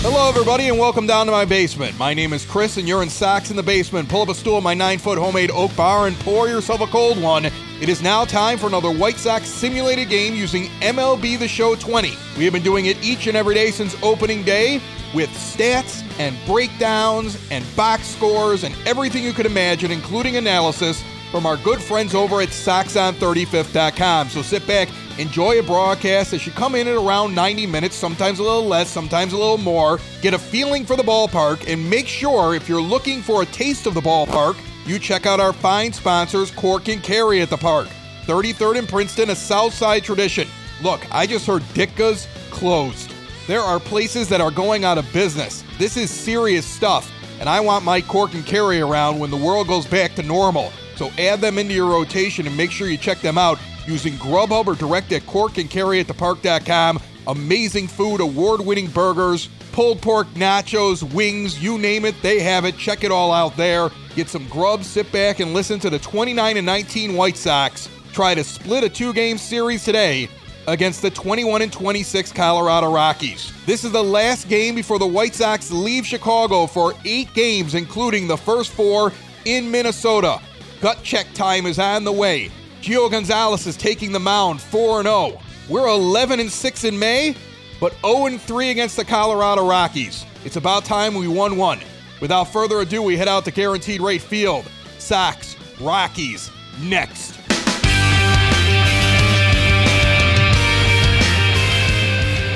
Hello, everybody, and welcome down to my basement. My name is Chris, and you're in Sox in the Basement. Pull up a stool in my nine foot homemade oak bar and pour yourself a cold one. It is now time for another White Sox simulated game using MLB The Show 20. We have been doing it each and every day since opening day with stats and breakdowns and box scores and everything you could imagine, including analysis from our good friends over at SoxOn35th.com. So sit back, enjoy a broadcast that should come in at around 90 minutes, sometimes a little less, sometimes a little more. Get a feeling for the ballpark, and make sure if you're looking for a taste of the ballpark, you check out our fine sponsors, Cork and Kerry at the park. 33rd and Princeton, a Southside tradition. Look, I just heard Ditka's closed. There are places that are going out of business. This is serious stuff, and I want my Cork and Kerry around when the world goes back to normal. So add them into your rotation and make sure you check them out using Grubhub or direct at Cork and Kerry at thepark.com. Amazing food, award winning burgers, pulled pork nachos, wings, you name it, they have it. Check it all out there. Get some grub, sit back and listen to the 29 and 19 White Sox try to split a two game series today against the 21 and 26 Colorado Rockies. This is the last game before the White Sox leave Chicago for eight games, including the first four in Minnesota. Gut check time is on the way. Gio Gonzalez is taking the mound 4 0. We're 11 and 6 in May, but 0 and 3 against the Colorado Rockies. It's about time we won one. Without further ado, we head out to Guaranteed Rate Field. Sox, Rockies, next.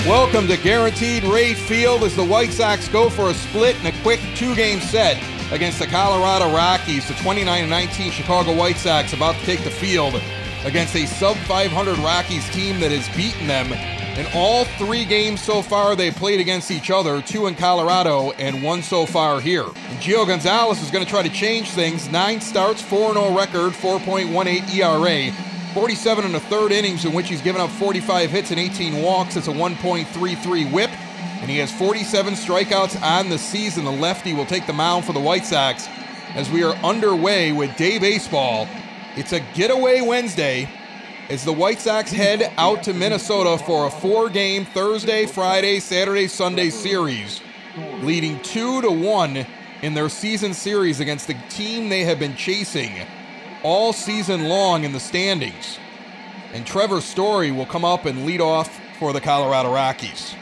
Welcome to Guaranteed Rate Field as the White Sox go for a split in a quick two game set against the Colorado Rockies. The 29 19 Chicago White Sox about to take the field against a sub 500 Rockies team that has beaten them in all three games so far they played against each other, two in Colorado and one so far here. And Gio Gonzalez is going to try to change things. Nine starts, 4 0 record, 4.18 ERA. 47 and a third innings in which he's given up 45 hits and 18 walks. It's a 1.33 whip and he has 47 strikeouts on the season. The lefty will take the mound for the White Sox as we are underway with day baseball. It's a getaway Wednesday as the White Sox head out to Minnesota for a four game Thursday, Friday, Saturday, Sunday series, leading 2 to 1 in their season series against the team they have been chasing all season long in the standings. And Trevor Story will come up and lead off for the Colorado Rockies.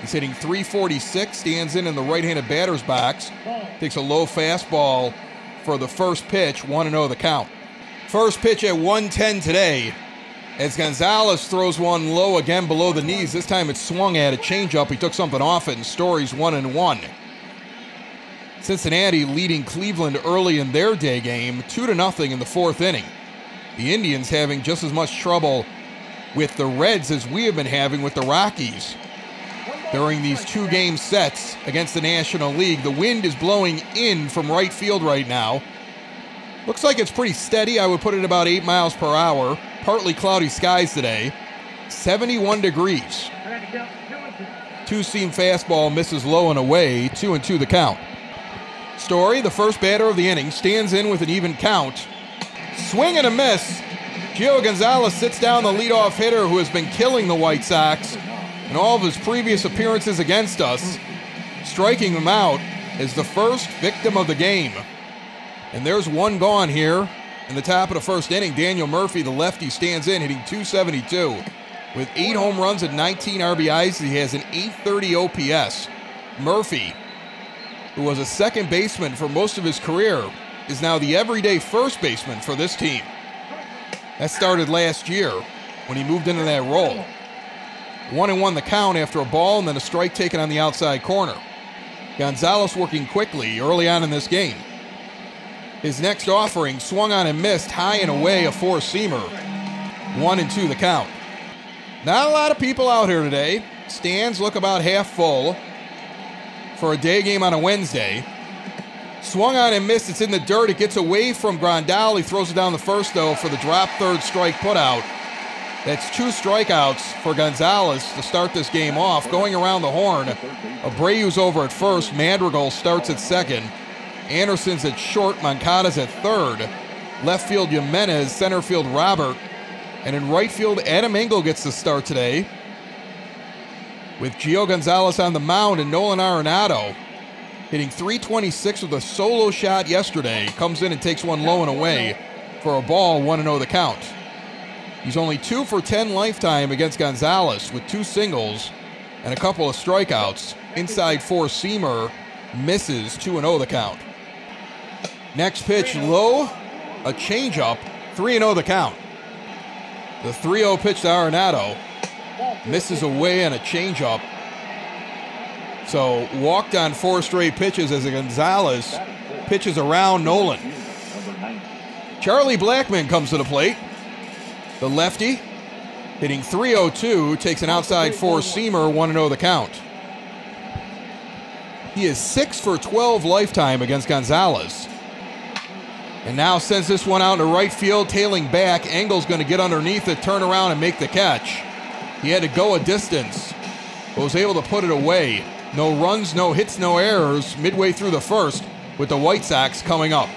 He's hitting 346, stands in in the right handed batter's box, takes a low fastball for the first pitch, 1 0 the count. First pitch at 110 today. As Gonzalez throws one low again below the knees, this time it's swung at a changeup. He took something off it, and Story's 1 and 1. Cincinnati leading Cleveland early in their day game, 2 to nothing in the fourth inning. The Indians having just as much trouble with the Reds as we have been having with the Rockies during these two game sets against the National League. The wind is blowing in from right field right now. Looks like it's pretty steady. I would put it about 8 miles per hour. Partly cloudy skies today. 71 degrees. Two seam fastball misses low and away. 2 and 2 the count. Story, the first batter of the inning, stands in with an even count. Swing and a miss. Gio Gonzalez sits down the leadoff hitter who has been killing the White Sox in all of his previous appearances against us, striking him out as the first victim of the game. And there's one gone here in the top of the first inning. Daniel Murphy, the lefty, stands in, hitting 272. With eight home runs and 19 RBIs, he has an 830 OPS. Murphy, who was a second baseman for most of his career, is now the everyday first baseman for this team. That started last year when he moved into that role. One and one the count after a ball and then a strike taken on the outside corner. Gonzalez working quickly early on in this game. His next offering swung on and missed high and away a four seamer. One and two the count. Not a lot of people out here today. Stands look about half full for a day game on a Wednesday. Swung on and missed. It's in the dirt. It gets away from Grandal. He throws it down the first, though, for the drop third strike putout. That's two strikeouts for Gonzalez to start this game off. Going around the horn, Abreu's over at first. Madrigal starts at second. Anderson's at short. Moncada's at third. Left field, Jimenez. Center field, Robert. And in right field, Adam Engel gets the start today. With Gio Gonzalez on the mound and Nolan Arenado hitting 326 with a solo shot yesterday. Comes in and takes one low and away for a ball, 1 0 the count. He's only 2 for 10 lifetime against Gonzalez with two singles and a couple of strikeouts. Inside four seamer misses 2 0 the count. Next pitch low, a changeup, 3 0 the count. The 3 0 pitch to Arenado misses away and a changeup so walked on four straight pitches as Gonzalez pitches around Nolan. Charlie Blackmon comes to the plate. The lefty hitting 302 takes an outside four seamer 1 0 the count. He is 6 for 12 lifetime against Gonzalez. And now sends this one out into right field, tailing back. Engel's going to get underneath it, turn around, and make the catch. He had to go a distance, but was able to put it away. No runs, no hits, no errors midway through the first with the White Sox coming up.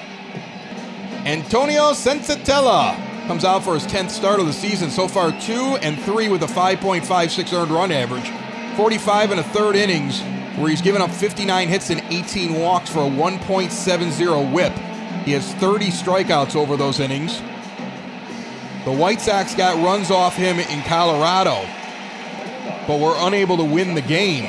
Antonio Senzatela comes out for his 10th start of the season. So far, 2 and 3 with a 5.56 earned run average. 45 and a third innings, where he's given up 59 hits and 18 walks for a 1.70 whip. He has 30 strikeouts over those innings. The White Sox got runs off him in Colorado, but were unable to win the game.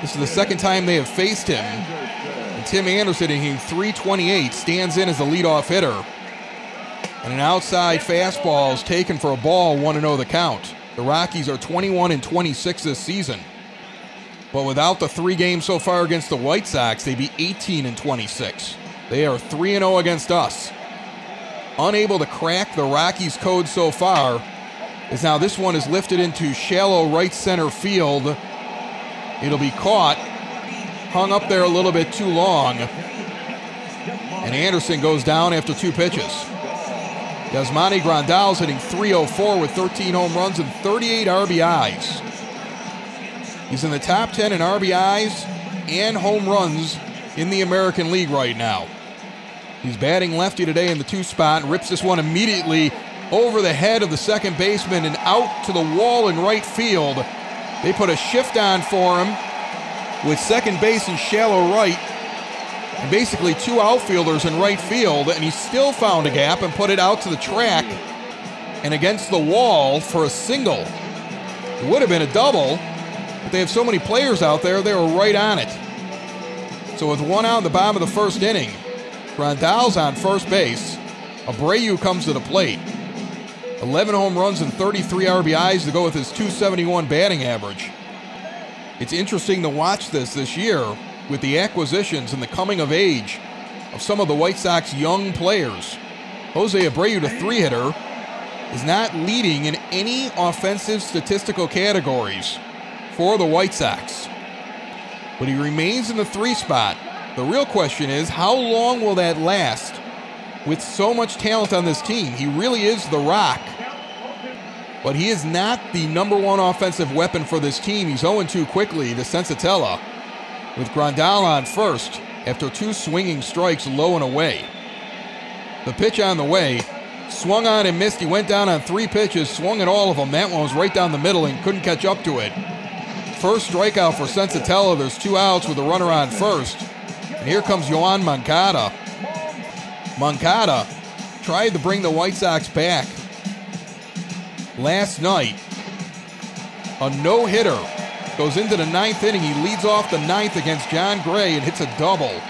This is the second time they have faced him. And Tim Anderson, hitting 328, stands in as the leadoff hitter. And an outside fastball is taken for a ball, 1 0 the count. The Rockies are 21 and 26 this season. But without the three games so far against the White Sox, they'd be 18 and 26. They are 3 0 against us. Unable to crack the Rockies' code so far, is now this one is lifted into shallow right center field It'll be caught, hung up there a little bit too long, and Anderson goes down after two pitches. Yasmani Grandal's hitting 304 with 13 home runs and 38 RBIs. He's in the top 10 in RBIs and home runs in the American League right now. He's batting lefty today in the two spot, and rips this one immediately over the head of the second baseman and out to the wall in right field. They put a shift on for him with second base and shallow right, basically two outfielders in right field, and he still found a gap and put it out to the track and against the wall for a single. It would have been a double, but they have so many players out there, they were right on it. So with one out in the bottom of the first inning, Grandal's on first base. Abreu comes to the plate. 11 home runs and 33 RBIs to go with his 271 batting average. It's interesting to watch this this year with the acquisitions and the coming of age of some of the White Sox young players. Jose Abreu, the three hitter, is not leading in any offensive statistical categories for the White Sox. But he remains in the three spot. The real question is how long will that last with so much talent on this team. He really is the rock. But he is not the number one offensive weapon for this team. He's 0 2 quickly to Senzatela with Grandal on first after two swinging strikes low and away. The pitch on the way, swung on and missed. He went down on three pitches, swung at all of them. That one was right down the middle and couldn't catch up to it. First strikeout for Senzatela. There's two outs with a runner on first. And here comes Yoan Moncada. Moncada tried to bring the White Sox back last night. A no hitter goes into the ninth inning. He leads off the ninth against Jon Gray and hits a double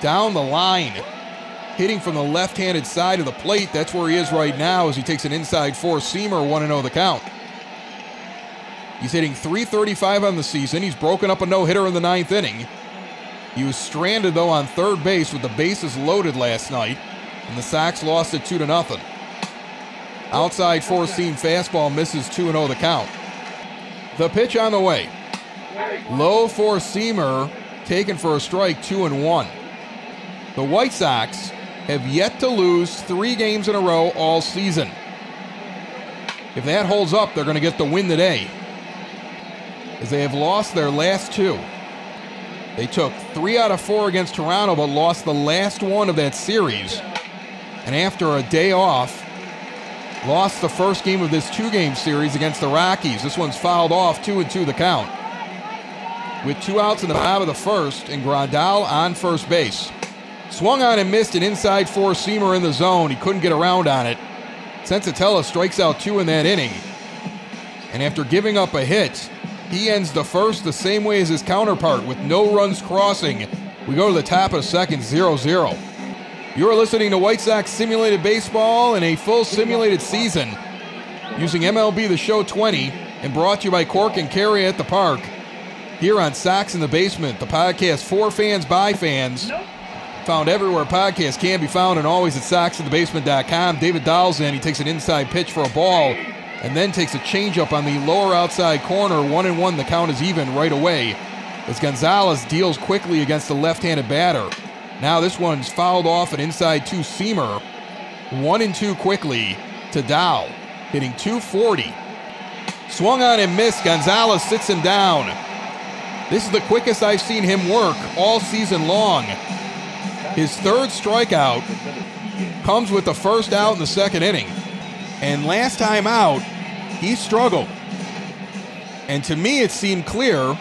down the line. Hitting from the left handed side of the plate. That's where he is right now as he takes an inside four seamer, 1 0 the count. He's hitting 335 on the season. He's broken up a no hitter in the ninth inning. He was stranded though on third base with the bases loaded last night, and the Sox lost it two to nothing. Outside four seam fastball misses 2 0 the count. The pitch on the way. Low four seamer taken for a strike, 2 and 1. The White Sox have yet to lose three games in a row all season. If that holds up, they're going to get the win today. As they have lost their last two. They took three out of four against Toronto, but lost the last one of that series. And after a day off, lost the first game of this two game series against the Rockies. This one's fouled off, two and two the count. With two outs in the bottom of the first, and Grandal on first base. Swung on and missed an inside four seamer in the zone. He couldn't get around on it. Senzatela strikes out two in that inning. And after giving up a hit, he ends the first the same way as his counterpart with no runs crossing. We go to the top of second, 0 0. You're listening to White Sox Simulated Baseball in a full simulated season using MLB The Show 20 and brought to you by Cork and Kerry at the Park. Here on Sox in the Basement, the podcast for fans by fans. Found everywhere podcasts can be found and always at soxinthebasement.com. David Dahl's in. He takes an inside pitch for a ball and then takes a changeup on the lower outside corner. One and one, the count is even right away as Gonzalez deals quickly against the left handed batter. Now this one's fouled off an inside two seamer. One and two quickly to Dahl, hitting 240. Swung on and missed. Gonzalez sits him down. This is the quickest I've seen him work all season long. His third strikeout comes with the first out in the second inning. And last time out, he struggled. And to me, it seemed clear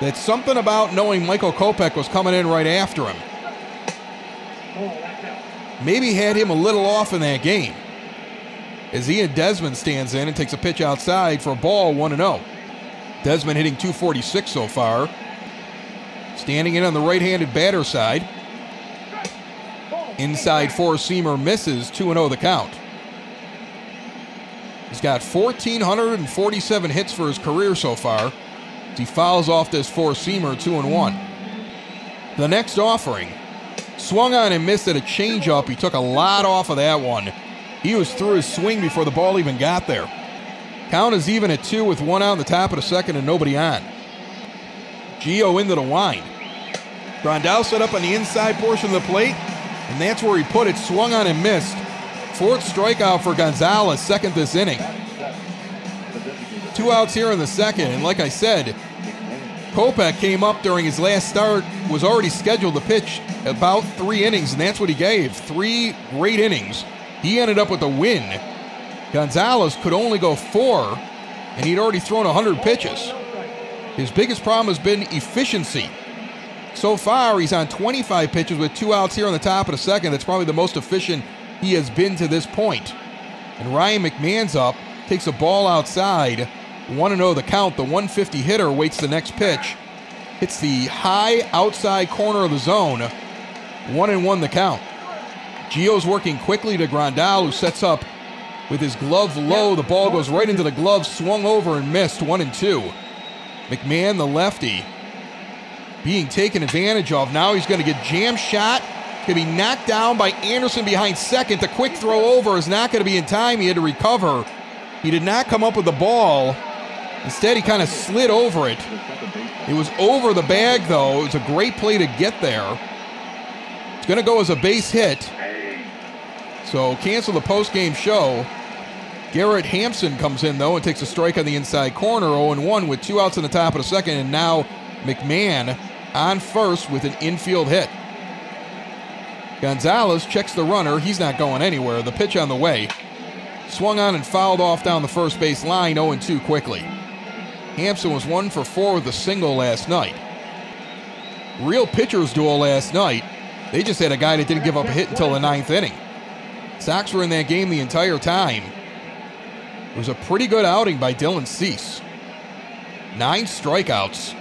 that something about knowing Michael Kopech was coming in right after him maybe had him a little off in that game. As Ian Desmond stands in and takes a pitch outside for a ball 1 0. Desmond hitting 246 so far. Standing in on the right handed batter side. Inside four seamer misses 2 0 the count. He's got 1,447 hits for his career so far. He fouls off this four seamer 2 and 1. The next offering swung on and missed at a changeup. He took a lot off of that one. He was through his swing before the ball even got there. Count is even at two with one out in the top of the second and nobody on. Gio into the wind. Grandal set up on the inside portion of the plate, and that's where he put it. Swung on and missed. Fourth strikeout for Gonzalez, second this inning. Two outs here in the second, and like I said, Kopech came up during his last start, was already scheduled to pitch about three innings, and that's what he gave. Three great innings. He ended up with a win. Gonzalez could only go four, and he'd already thrown 100 pitches. His biggest problem has been efficiency. So far, he's on 25 pitches with two outs here on the top of the second. That's probably the most efficient he has been to this point. And Ryan McMahon's up, takes a ball outside. 1 0 the count. The 150 hitter waits the next pitch. Hits the high outside corner of the zone. 1 and 1 the count. Gio's working quickly to Grandal, who sets up with his glove low. The ball goes right into the glove, swung over and missed. 1 and 2. McMahon, the lefty, being taken advantage of. Now he's going to get jam shot. Going to be knocked down by Anderson behind second. The quick throw over is not going to be in time. He had to recover. He did not come up with the ball. Instead, he kind of slid over it. It was over the bag, though. It was a great play to get there. It's going to go as a base hit. So cancel the post-game show. Garrett Hampson comes in, though, and takes a strike on the inside corner, 0-1 with two outs in the top of the second, and now McMahon on first with an infield hit. Gonzalez checks the runner. He's not going anywhere. The pitch on the way. Swung on and fouled off down the first base line, 0 2 quickly. Hampson was one for four with a single last night. Real pitchers duel last night. They just had a guy that didn't give up a hit until the ninth inning. Sox were in that game the entire time. It was a pretty good outing by Dylan Cease. Nine strikeouts,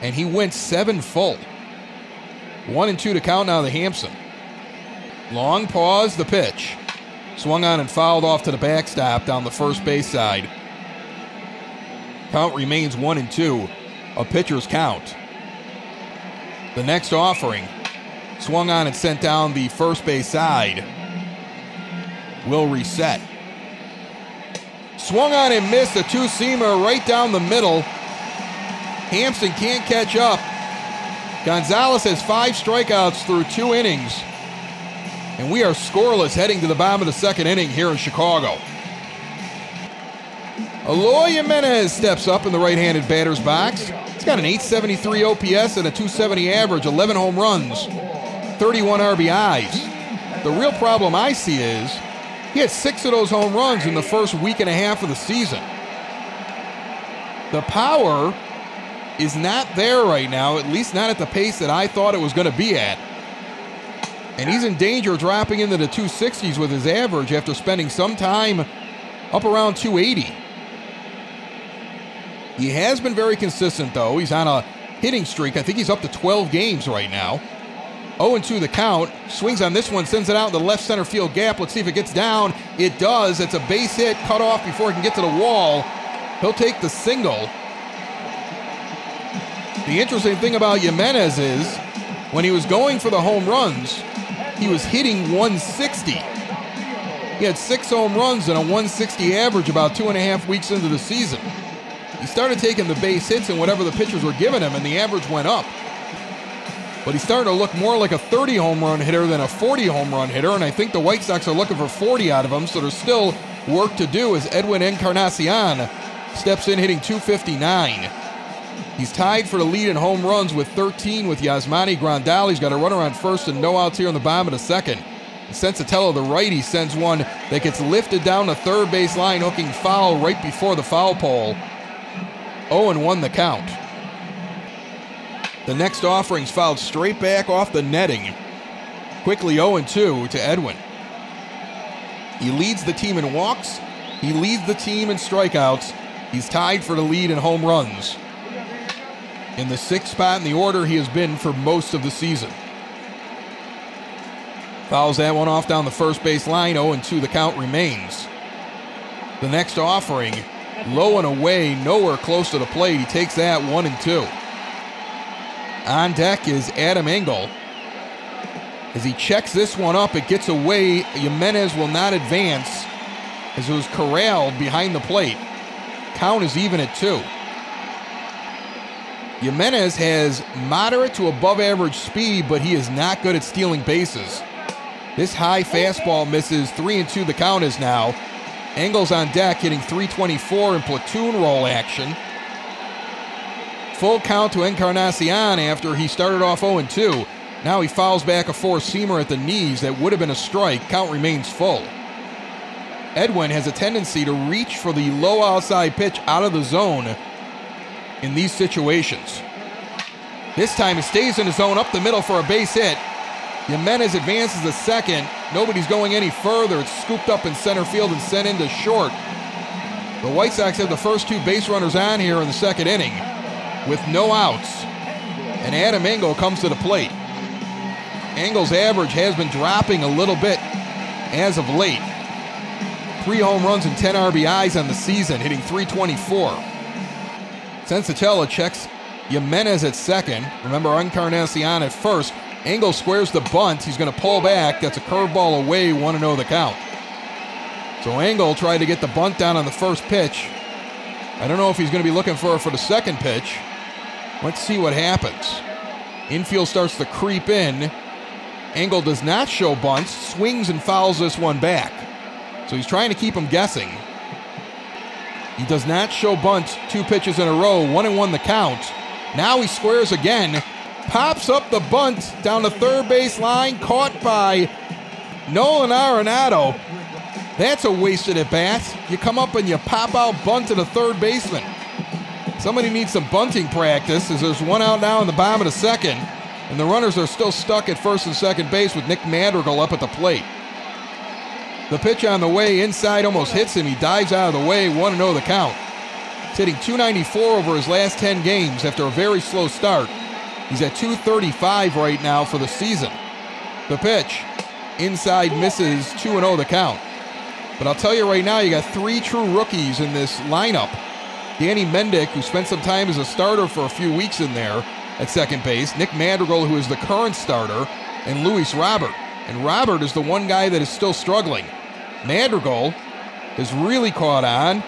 and he went seven full. One and two to count now to Hampson. Long pause, the pitch. Swung on and fouled off to the backstop down the first base side. Count remains one and two. A pitcher's count. The next offering swung on and sent down the first base side. Will reset. Swung on and missed a two seamer right down the middle. Hampson can't catch up. Gonzalez has five strikeouts through two innings. And we are scoreless heading to the bottom of the second inning here in Chicago. Eloy Jimenez steps up in the right handed batter's box. He's got an 873 OPS and a 270 average, 11 home runs, 31 RBIs. The real problem I see is he had six of those home runs in the first week and a half of the season. The power is not there right now, at least not at the pace that I thought it was going to be at. And he's in danger of dropping into the 260s with his average after spending some time up around 280. He has been very consistent, though. He's on a hitting streak. I think he's up to 12 games right now. 0 2 the count. Swings on this one, sends it out in the left center field gap. Let's see if it gets down. It does. It's a base hit, cut off before it can get to the wall. He'll take the single. The interesting thing about Jimenez is when he was going for the home runs, he was hitting 160. He had six home runs and a 160 average about two and a half weeks into the season. He started taking the base hits and whatever the pitchers were giving him, and the average went up. But he's starting to look more like a 30 home run hitter than a 40 home run hitter, and I think the White Sox are looking for 40 out of him, so there's still work to do as Edwin Encarnacion steps in hitting 259. He's tied for the lead in home runs with 13 with Yasmani Grandal. He's got a runner on first and no outs here in the bottom of the second. Senzatela, the righty, sends one that gets lifted down the third base line, hooking foul right before the foul pole. 0 1 the count. The next offering's fouled straight back off the netting. Quickly 0 2 to Edwin. He leads the team in walks, he leads the team in strikeouts. He's tied for the lead in home runs. In the sixth spot in the order he has been for most of the season. Fouls that one off down the first base line. 0 2 the count remains. The next offering low and away, nowhere close to the plate. He takes that one and two. On deck is Adam Engel. As he checks this one up, it gets away. Jimenez will not advance as it was corralled behind the plate. Count is even at two. Jimenez has moderate to above average speed, but he is not good at stealing bases. This high fastball misses three and two. The count is now. Engel's on deck, hitting 324 in platoon role action. Full count to Encarnacion after he started off 0 2. Now he fouls back a four seamer at the knees that would have been a strike. Count remains full. Edwin has a tendency to reach for the low outside pitch out of the zone in these situations. This time it stays in the zone up the middle for a base hit. Jimenez advances a second. Nobody's going any further. It's scooped up in center field and sent into short. The White Sox have the first two base runners on here in the second inning with no outs. And Adam Engel comes to the plate. Engel's average has been dropping a little bit as of late. Three home runs and 10 RBIs on the season, hitting 324. Senzatela checks Jimenez at second. Remember, Encarnacion at first. Engel squares the bunt. He's going to pull back. That's a curveball away. Want to know the count. So Engel tried to get the bunt down on the first pitch. I don't know if he's going to be looking for it for the second pitch. Let's see what happens. Infield starts to creep in. Engel does not show bunts, swings and fouls this one back. So he's trying to keep him guessing. He does not show bunt two pitches in a row, one and one the count. Now he squares again, pops up the bunt down the third base line, caught by Nolan Arenado. That's a wasted at bat. You come up and you pop out bunt to the third baseman. Somebody needs some bunting practice as there's one out now in the bottom of the second, and the runners are still stuck at first and second base with Nick Madrigal up at the plate. The pitch on the way inside almost hits him. He dives out of the way, 1 0 the count. He's hitting 294 over his last 10 games after a very slow start. He's at 235 right now for the season. The pitch inside misses 2 0 the count. But I'll tell you right now, you got three true rookies in this lineup. Danny Mendick, who spent some time as a starter for a few weeks in there at second base, Nick Madrigal, who is the current starter, and Luis Robert. And Robert is the one guy that is still struggling. Madrigal has really caught on.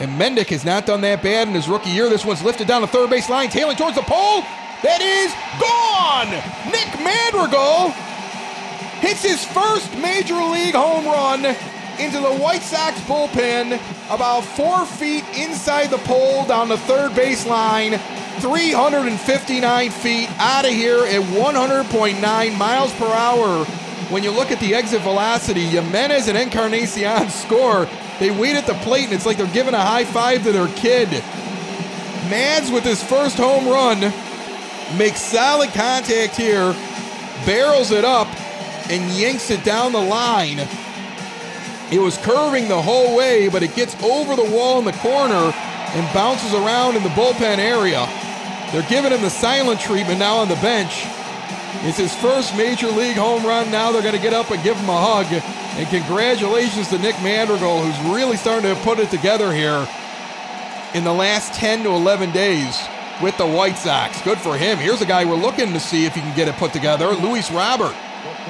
And Mendick has not done that bad in his rookie year. This one's lifted down the third base line, tailing towards the pole. That is gone. Nick Madrigal hits his first major league home run into the White Sox bullpen about four feet inside the pole down the third baseline. 359 feet out of here at 100.9 miles per hour. When you look at the exit velocity, Jimenez and Encarnacion score. They wait at the plate, and it's like they're giving a high five to their kid. Mads with his first home run makes solid contact here, barrels it up, and yanks it down the line. It was curving the whole way, but it gets over the wall in the corner and bounces around in the bullpen area. They're giving him the silent treatment now on the bench. It's his first major league home run. Now they're going to get up and give him a hug. And congratulations to Nick Madrigal, who's really starting to put it together here in the last 10 to 11 days with the White Sox. Good for him. Here's a guy we're looking to see if he can get it put together Luis Robert.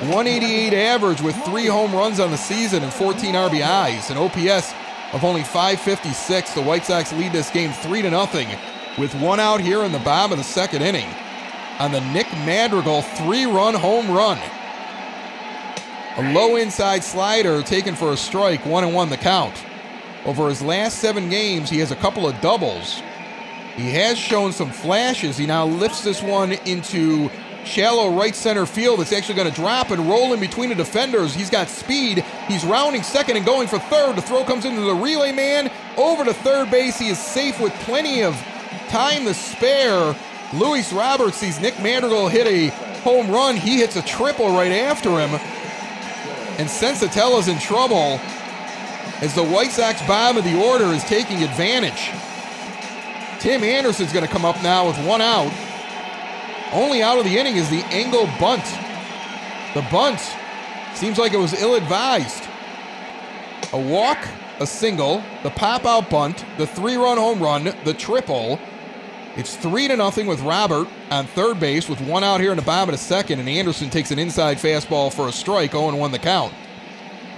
188 average with three home runs on the season and 14 RBIs. An OPS of only 556. The White Sox lead this game 3 to nothing with one out here in the bottom of the second inning on the Nick Madrigal three run home run. A low inside slider taken for a strike, one and one the count. Over his last seven games, he has a couple of doubles. He has shown some flashes. He now lifts this one into shallow right center field. It's actually going to drop and roll in between the defenders. He's got speed. He's rounding second and going for third. The throw comes into the relay man over to third base. He is safe with plenty of time to spare. Luis Roberts sees Nick Madrigal hit a home run. He hits a triple right after him. And Senzatela's in trouble as the White Sox bottom of the order is taking advantage. Tim Anderson's going to come up now with one out. Only out of the inning is the Engel bunt. The bunt seems like it was ill advised. A walk, a single, the pop out bunt, the three run home run, the triple. It's three to nothing with Robert on third base with one out here in the bottom of the second, and Anderson takes an inside fastball for a strike, 0 1 the count.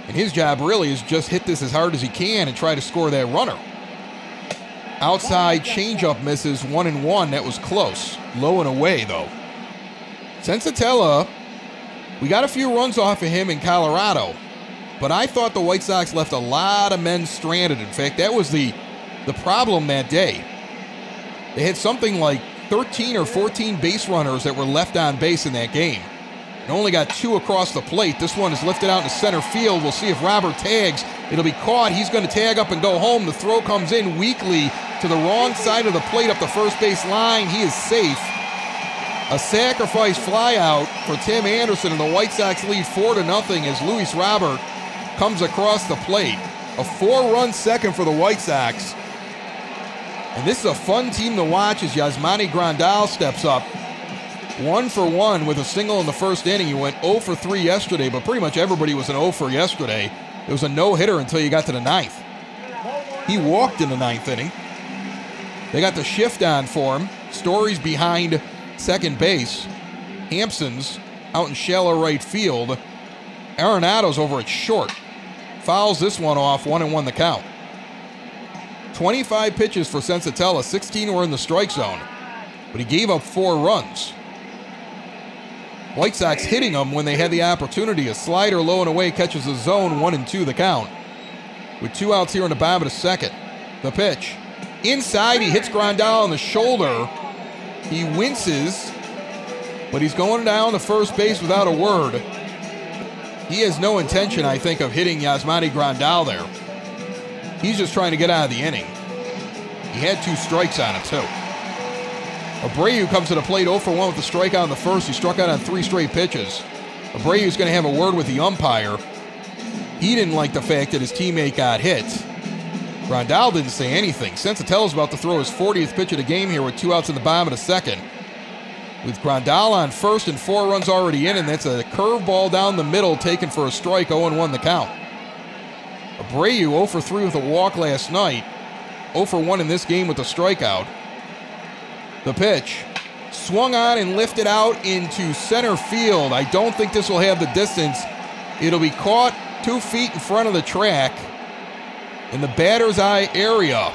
And his job really is just hit this as hard as he can and try to score that runner. Outside changeup misses one and one. That was close. Low and away, though. Senzatela, we got a few runs off of him in Colorado, but I thought the White Sox left a lot of men stranded. In fact, that was the, the problem that day. They had something like 13 or 14 base runners that were left on base in that game. And only got two across the plate. This one is lifted out to center field. We'll see if Robert tags. It'll be caught. He's going to tag up and go home. The throw comes in weakly to the wrong side of the plate up the first base line. He is safe. A sacrifice flyout for Tim Anderson, and the White Sox lead four to nothing as Luis Robert comes across the plate. A four-run second for the White Sox. And this is a fun team to watch as Yasmani Grandal steps up. One for one with a single in the first inning. He went 0 for 3 yesterday, but pretty much everybody was an 0 for yesterday. It was a no hitter until you got to the ninth. He walked in the ninth inning. They got the shift on for him. Story's behind second base. Hampson's out in shallow right field. Arenado's over at short. Fouls this one off, one and one the count. 25 pitches for Senzatela, 16 were in the strike zone, but he gave up four runs. White Sox hitting him when they had the opportunity. A slider low and away catches the zone, one and two the count. With two outs here in the bottom of the second. The pitch. Inside, he hits Grandal on the shoulder. He winces, but he's going down the first base without a word. He has no intention, I think, of hitting Yasmani Grandal there. He's just trying to get out of the inning. He had two strikes on him, too. Abreu comes to the plate 0 for 1 with the strikeout in the first. He struck out on three straight pitches. Abreu's going to have a word with the umpire. He didn't like the fact that his teammate got hit. Grandal didn't say anything. Senzatela's about to throw his 40th pitch of the game here with two outs in the bottom of the second. With Grandal on first and four runs already in, and that's a curveball down the middle taken for a strike, 0 1 the count. Abreu 0 for 3 with a walk last night, 0 for 1 in this game with a strikeout. The pitch swung on and lifted out into center field. I don't think this will have the distance. It'll be caught two feet in front of the track in the batter's eye area.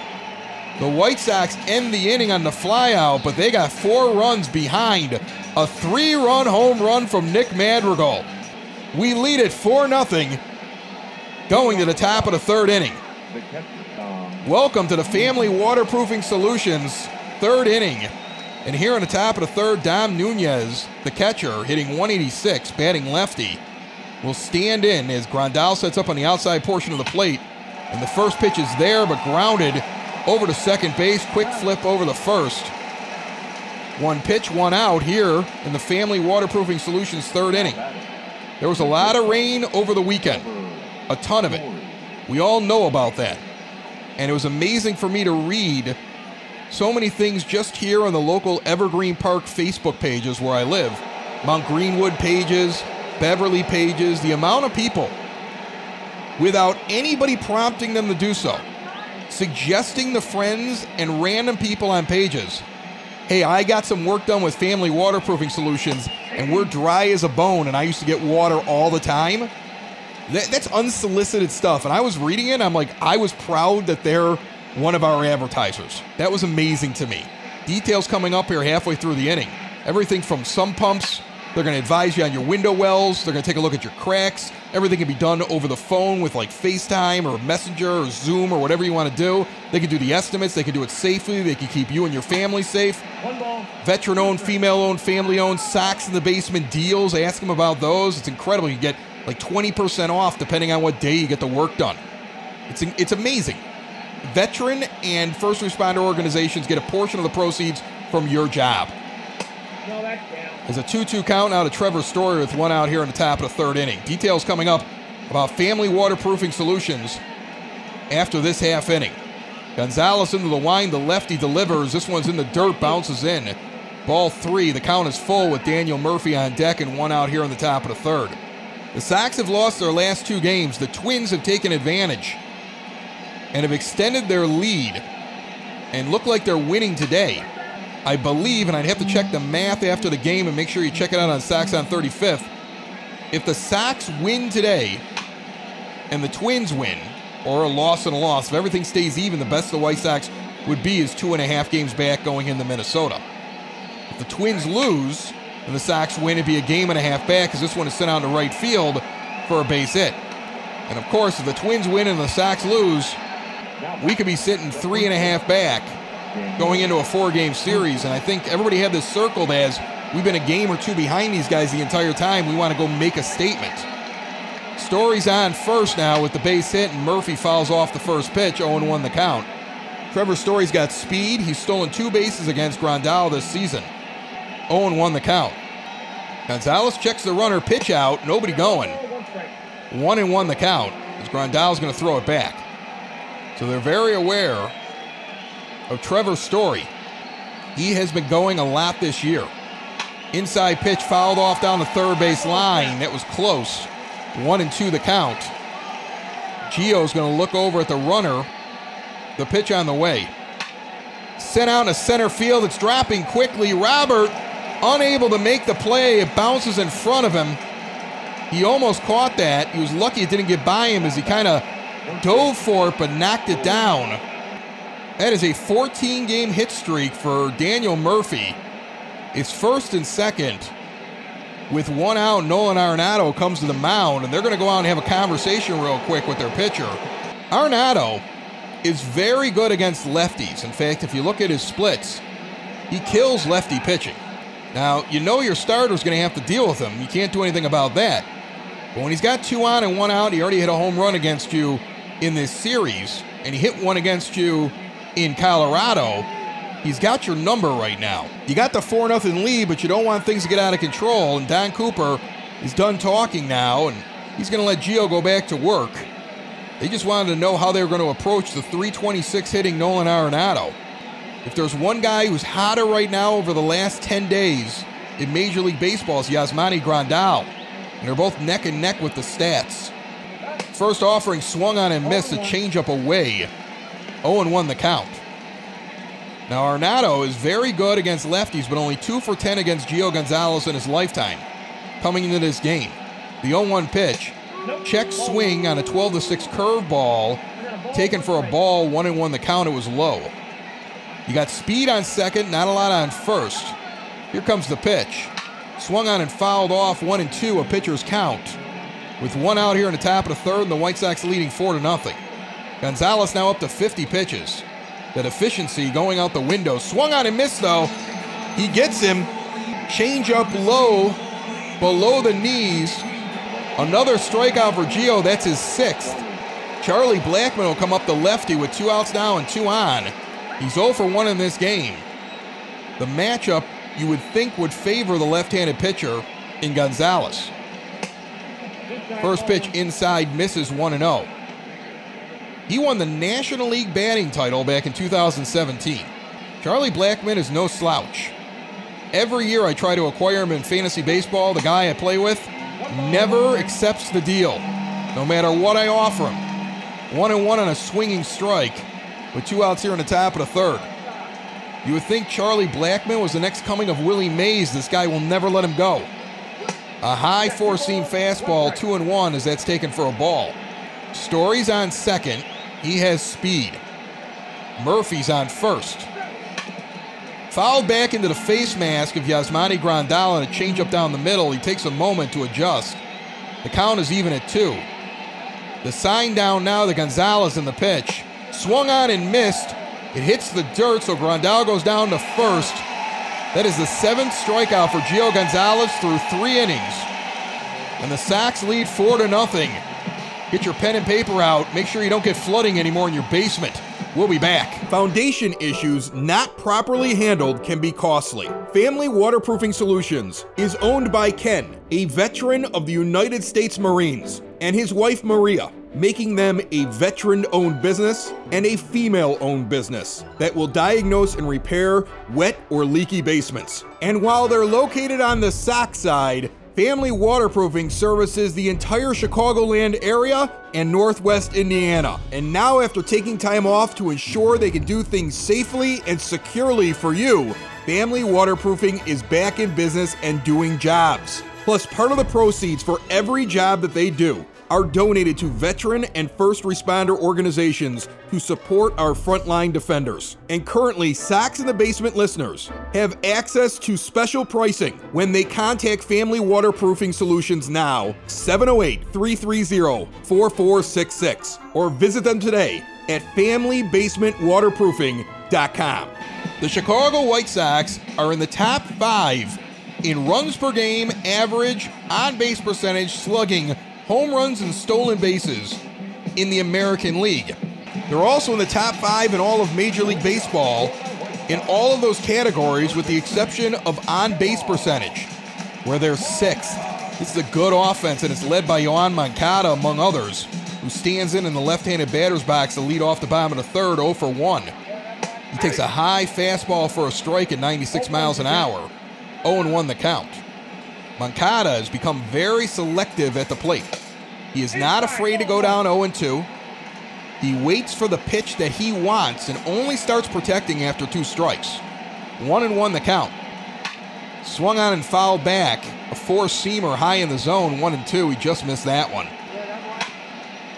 The White Sox end the inning on the flyout, but they got four runs behind a three run home run from Nick Madrigal. We lead it 4 0 going to the top of the third inning. Welcome to the Family Waterproofing Solutions third inning. And here on the top of the third, Dom Nunez, the catcher, hitting 186, batting lefty, will stand in as Grandal sets up on the outside portion of the plate. And the first pitch is there, but grounded over to second base. Quick flip over the first. One pitch, one out here in the Family Waterproofing Solutions third inning. There was a lot of rain over the weekend, a ton of it. We all know about that. And it was amazing for me to read so many things just here on the local Evergreen Park Facebook pages where I live Mount Greenwood pages, Beverly pages, the amount of people without anybody prompting them to do so, suggesting to friends and random people on pages, hey, I got some work done with family waterproofing solutions and we're dry as a bone and I used to get water all the time. That, that's unsolicited stuff. And I was reading it, I'm like, I was proud that they're one of our advertisers. That was amazing to me. Details coming up here halfway through the inning. Everything from sump pumps they're going to advise you on your window wells. They're going to take a look at your cracks. Everything can be done over the phone with like FaceTime or Messenger or Zoom or whatever you want to do. They can do the estimates. They can do it safely. They can keep you and your family safe. Veteran owned, female owned, family owned, Sox in the basement deals. Ask them about those. It's incredible. You get like 20% off depending on what day you get the work done. It's, it's amazing. Veteran and first responder organizations get a portion of the proceeds from your job. There's a 2 2 count now of Trevor Story with one out here in the top of the third inning. Details coming up about family waterproofing solutions after this half inning. Gonzalez into the wind, the lefty delivers. This one's in the dirt, bounces in. Ball three. The count is full with Daniel Murphy on deck and one out here in the top of the third. The Sox have lost their last two games. The Twins have taken advantage and have extended their lead and look like they're winning today. I believe, and I'd have to check the math after the game and make sure you check it out on Sox on 35th. If the Sox win today and the Twins win, or a loss and a loss, if everything stays even, the best the White Sox would be is two and a half games back going into Minnesota. If the Twins lose and the Sox win, it'd be a game and a half back because this one is sent out to right field for a base hit. And of course, if the Twins win and the Sox lose, we could be sitting three and a half back going into a four game series. And I think everybody had this circled as we've been a game or two behind these guys the entire time. We want to go make a statement. Story's on first now with the base hit, and Murphy fouls off the first pitch, 0 1 the count. Trevor Story's got speed. He's stolen two bases against Grandal this season. 0 1 the count. Gonzalez checks the runner, pitch out, nobody going. 1 and 1 the count, as Grandal's going to throw it back. So they're very aware of Trevor Story. He has been going a lot this year. Inside pitch fouled off down the third base line. That was close. One and two the count. Gio's going to look over at the runner. The pitch on the way. Sent out in center field. It's dropping quickly. Robert unable to make the play. It bounces in front of him. He almost caught that. He was lucky it didn't get by him as he kind of dove for it but knocked it down. That is a 14 game hit streak for Daniel Murphy. It's first and second. With one out, Nolan Arenado comes to the mound, and they're going to go out and have a conversation real quick with their pitcher. Arenado is very good against lefties. In fact, if you look at his splits, he kills lefty pitching. Now, you know your starter's going to have to deal with him. You can't do anything about that. But when he's got two on and one out, he already hit a home run against you in this series, and he hit one against you in Colorado, he's got your number right now. You got the 4 0 lead, but you don't want things to get out of control. And Don Cooper is done talking now, and he's going to let Gio go back to work. They just wanted to know how they were going to approach the 326 hitting Nolan Arenado. If there's one guy who's hotter right now over the last 10 days in Major League Baseball, it's Yasmani Grandal. And they're both neck and neck with the stats. First offering swung on and missed a oh. changeup away 0 1 the count. Now, Arenado is very good against lefties, but only 2 for 10 against Gio Gonzalez in his lifetime. Coming into this game, the 0 1 pitch, check swing on a 12 6 curveball, taken for a ball, 1 and 1 the count, it was low. You got speed on second, not a lot on first. Here comes the pitch. Swung on and fouled off one and two, a pitcher's count. With one out here in the top of the third, and the White Sox leading four to nothing. Gonzalez now up to 50 pitches. That efficiency going out the window. Swung on and missed though. He gets him. Change up low, below the knees. Another strikeout for Gio. That's his sixth. Charlie Blackmon will come up the lefty with two outs now and two on. He's 0 for 1 in this game. The matchup you would think would favor the left handed pitcher in Gonzalez. First pitch inside misses 1 0. He won the National League batting title back in 2017. Charlie Blackmon is no slouch. Every year I try to acquire him in fantasy baseball, the guy I play with never accepts the deal, no matter what I offer him. One and one on a swinging strike with two outs here in the top of the third. You would think Charlie Blackmon was the next coming of Willie Mays. This guy will never let him go. A high four seam fastball, two and one, as that's taken for a ball. Story's on second. He has speed. Murphy's on first. Fouled back into the face mask of Yasmani Grandal and a changeup down the middle. He takes a moment to adjust. The count is even at two. The sign down now The Gonzalez in the pitch. Swung on and missed. It hits the dirt, so Grandal goes down to first. That is the seventh strikeout for Gio Gonzalez through three innings. And the Sox lead four to nothing. Get your pen and paper out. Make sure you don't get flooding anymore in your basement. We'll be back. Foundation issues not properly handled can be costly. Family Waterproofing Solutions is owned by Ken, a veteran of the United States Marines, and his wife Maria making them a veteran owned business and a female owned business that will diagnose and repair wet or leaky basements. And while they're located on the Sox side, Family Waterproofing services the entire Chicagoland area and Northwest Indiana. And now, after taking time off to ensure they can do things safely and securely for you, Family Waterproofing is back in business and doing jobs. Plus, part of the proceeds for every job that they do are donated to veteran and first responder organizations who support our frontline defenders. And currently, Sox in the Basement listeners have access to special pricing when they contact Family Waterproofing Solutions now, 708 330 4466, or visit them today at FamilyBasementWaterproofing.com. The Chicago White Sox are in the top five in runs per game, average, on base percentage, slugging, home runs and stolen bases in the American League. They're also in the top five in all of Major League Baseball in all of those categories, with the exception of on base percentage, where they're sixth. This is a good offense, and it's led by Yoan Moncada, among others, who stands in in the left handed batter's box to lead off the bottom of the third, 0 for 1. He takes a high fastball for a strike at 96 miles an hour, 0 1 the count. Moncada has become very selective at the plate. He is not afraid to go down 0 2. He waits for the pitch that he wants and only starts protecting after two strikes. 1 and 1 the count. Swung on and fouled back. A four seamer high in the zone, 1 and 2. He just missed that one.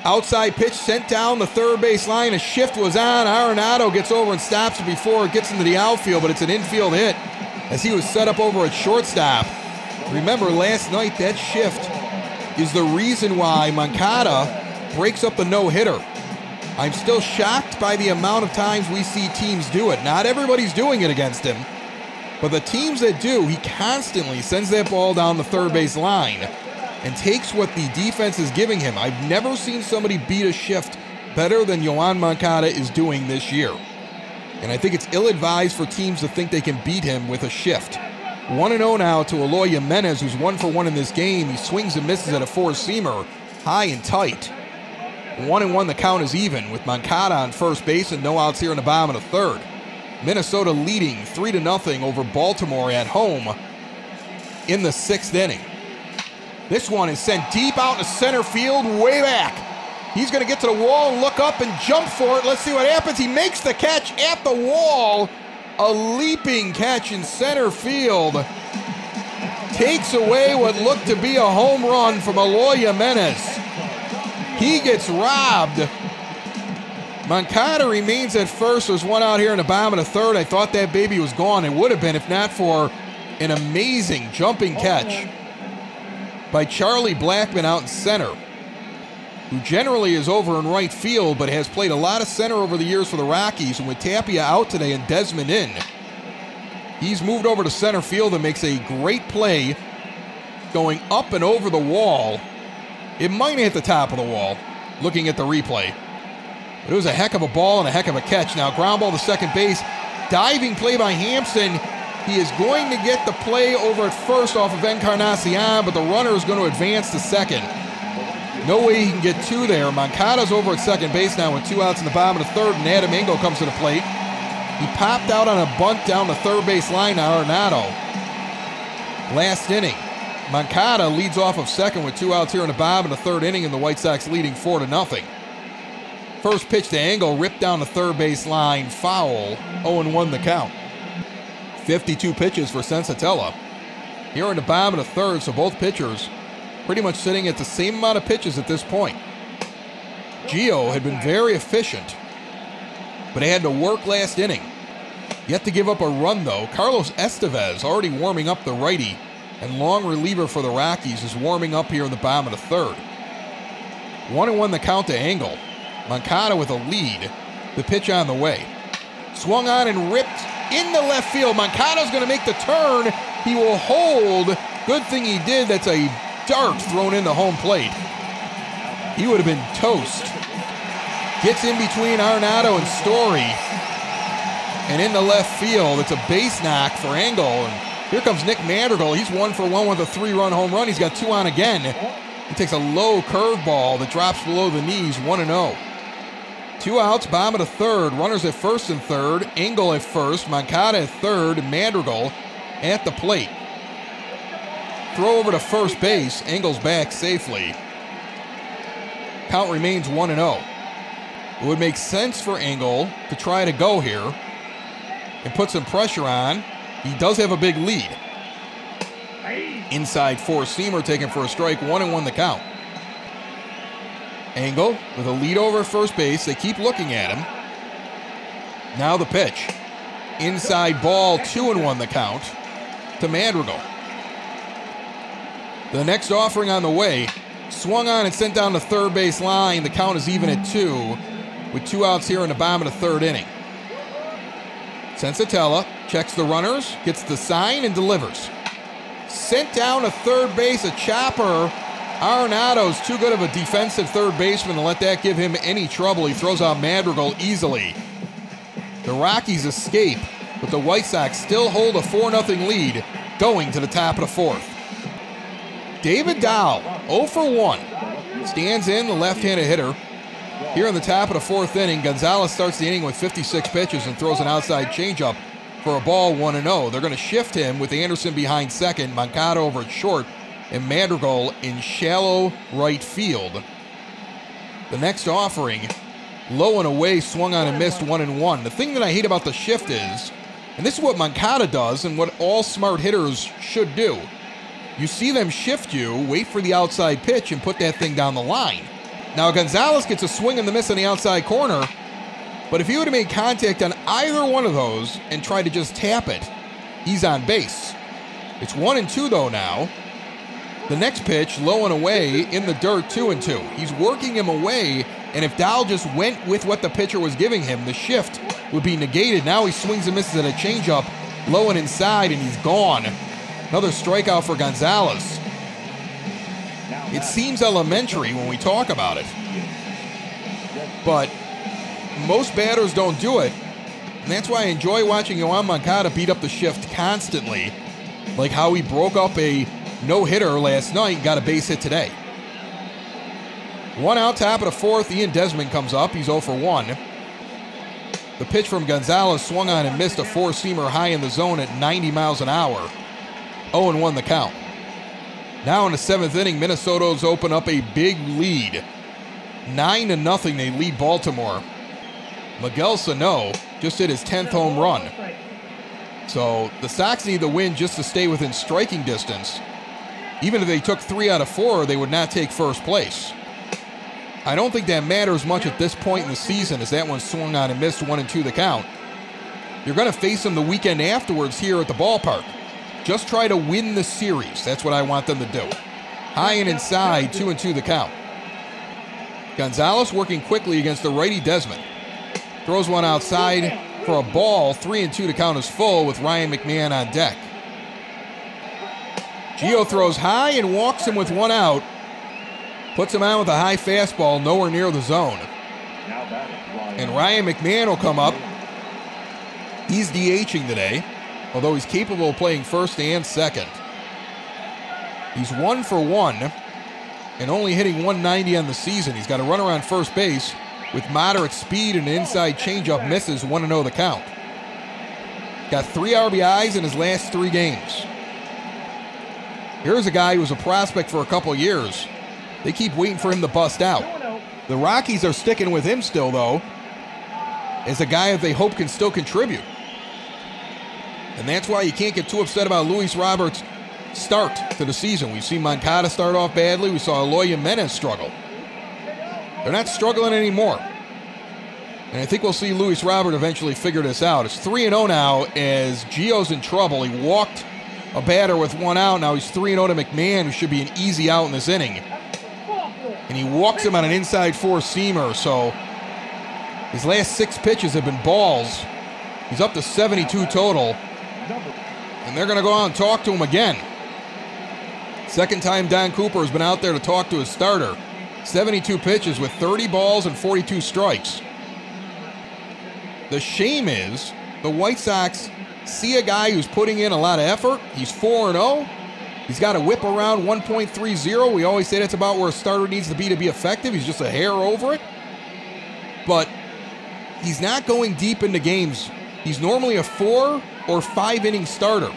Outside pitch sent down the third base line. A shift was on. Arenado gets over and stops it before it gets into the outfield, but it's an infield hit as he was set up over at shortstop. Remember, last night that shift is the reason why Moncada breaks up the no hitter. I'm still shocked by the amount of times we see teams do it. Not everybody's doing it against him, but the teams that do, he constantly sends that ball down the third base line and takes what the defense is giving him. I've never seen somebody beat a shift better than Yoan Moncada is doing this year. And I think it's ill advised for teams to think they can beat him with a shift. 1 0 now to Eloy Jimenez, who's 1 for 1 in this game. He swings and misses at a four seamer, high and tight. 1 and 1, the count is even, with Moncada on first base and no outs here in the bottom of the third. Minnesota leading 3 0 over Baltimore at home in the sixth inning. This one is sent deep out to center field, way back. He's going to get to the wall look up and jump for it. Let's see what happens. He makes the catch at the wall a leaping catch in center field takes away what looked to be a home run from Eloy Jimenez. He gets robbed. Moncada remains at first. There's one out here in the bottom of the third. I thought that baby was gone. It would have been if not for an amazing jumping catch by Charlie Blackmon out in center, who generally is over in right field but has played a lot of center over the years for the Rockies. And with Tapia out today and Desmond in, he's moved over to center field and makes a great play going up and over the wall. It might hit the top of the wall, looking at the replay. But it was a heck of a ball and a heck of a catch. Now, ground ball to second base. Diving play by Hampson. He is going to get the play over at first off of Encarnacion, but the runner is going to advance to second. No way he can get two there. Moncada's over at second base now with two outs in the bottom of the third, and Adam Engel comes to the plate. He popped out on a bunt down the third base line to Arenado. Last inning. Moncada leads off of second with two outs here in the bottom of the third inning, and the White Sox leading four to nothing. First pitch to Engel, ripped down the third base line, foul, 0-1 the count. 52 pitches for Senzatela. Here in the bottom of the third, so both pitchers pretty much sitting at the same amount of pitches at this point. Gio had been very efficient, but he had to work last inning. Yet to give up a run, though. Carlos Estevez, already warming up the righty, and long reliever for the Rockies, is warming up here in the bottom of the third. One and one the count to Engel. Moncada with a lead. The pitch on the way. Swung on and ripped in the left field. Moncada's going to make the turn. He will hold. Good thing he did. That's a dart thrown into home plate. He would have been toast. Gets in between Arenado and Story. And in the left field, it's a base knock for Engel. And here comes Nick Madrigal. He's one for one with a three run home run. He's got two on again. He takes a low curveball that drops below the knees, 1 0. Two outs, bottom at the third. Runners at first and third. Engel at first. Moncada at third. Madrigal at the plate. Throw over to first base. Engel's back safely. Count remains 1 0. It would make sense for Engel to try to go here and put some pressure on. He does have a big lead. Inside four seamer taken for a strike, 1 and 1 the count. Engel with a lead over first base. They keep looking at him. Now the pitch. Inside ball, two and one the count to Madrigal. The next offering on the way. Swung on and sent down the third base line. The count is even at two, with two outs here in the bottom of the third inning. Senzatela checks the runners, gets the sign, and delivers. Sent down to third base, a chopper Arenado's too good of a defensive third baseman to let that give him any trouble. He throws out Madrigal easily. The Rockies escape, but the White Sox still hold a 4 0 lead going to the top of the fourth. David Dahl, 0 for 1, stands in, the left handed hitter. Here in the top of the fourth inning, Gonzalez starts the inning with 56 pitches and throws an outside changeup for a ball 1 0. They're going to shift him with Anderson behind second, Moncada over at short, and Madrigal in shallow right field. The next offering, low and away, swung on and missed one and one. The thing that I hate about the shift is, and this is what Moncada does and what all smart hitters should do. You see them shift you, wait for the outside pitch, and put that thing down the line. Now, Gonzalez gets a swing and the miss on the outside corner, but if he would have made contact on either one of those and tried to just tap it, he's on base. It's one and two, though, now. The next pitch, low and away, in the dirt, two and two. He's working him away, and if Dahl just went with what the pitcher was giving him, the shift would be negated. Now he swings and misses at a changeup, low and inside, and he's gone. Another strikeout for Gonzalez. It seems elementary when we talk about it, but most batters don't do it. And that's why I enjoy watching Yoan Moncada beat up the shift constantly, like how he broke up a no hitter last night, got a base hit today. One out, top of the fourth. Ian Desmond comes up. He's 0 for 1. The pitch from Gonzalez swung on and missed a four seamer high in the zone at 90 miles an hour. 0 1 the count. Now in the seventh inning, Minnesota's open up a big lead. 9 to nothing, they lead Baltimore. Miguel Sano just hit his 10th home run. So the Sox need the win just to stay within striking distance even if they took three out of four, they would not take first place. I don't think that matters much at this point in the season as that one swung on and missed one and two the count. You're going to face them the weekend afterwards here at the ballpark. Just try to win the series. That's what I want them to do. High and inside, two and two the count. Gonzalez working quickly against the righty Desmond. Throws one outside for a ball. Three and two to count as full with Ryan McMahon on deck. Gio throws high and walks him with one out. Puts him out with a high fastball, nowhere near the zone. And Ryan McMahon will come up. He's DHing today, although he's capable of playing first and second. He's one for one and only hitting 190 on the season. He's got a run around first base with moderate speed and an inside changeup misses 1 0 the count. Got three RBIs in his last three games. Here's a guy who was a prospect for a couple years. They keep waiting for him to bust out. The Rockies are sticking with him still, though, as a guy that they hope can still contribute. And that's why you can't get too upset about Luis Roberts' start to the season. We've seen Moncada start off badly. We saw Eloy Jimenez struggle. They're not struggling anymore. And I think we'll see Luis Robert eventually figure this out. It's 3 0 now as Gio's in trouble. He walked a batter with one out. Now he's 3 0 to McMahon, who should be an easy out in this inning. And he walks him on an inside four seamer. So his last six pitches have been balls. He's up to 72 total. And they're going to go out and talk to him again. Second time Don Cooper has been out there to talk to his starter. 72 pitches with 30 balls and 42 strikes. The shame is the White Sox see a guy who's putting in a lot of effort. He's 4 0. He's got a whip around 1.30. We always say that's about where a starter needs to be to be effective. He's just a hair over it. But he's not going deep into games. He's normally a four or five inning starter.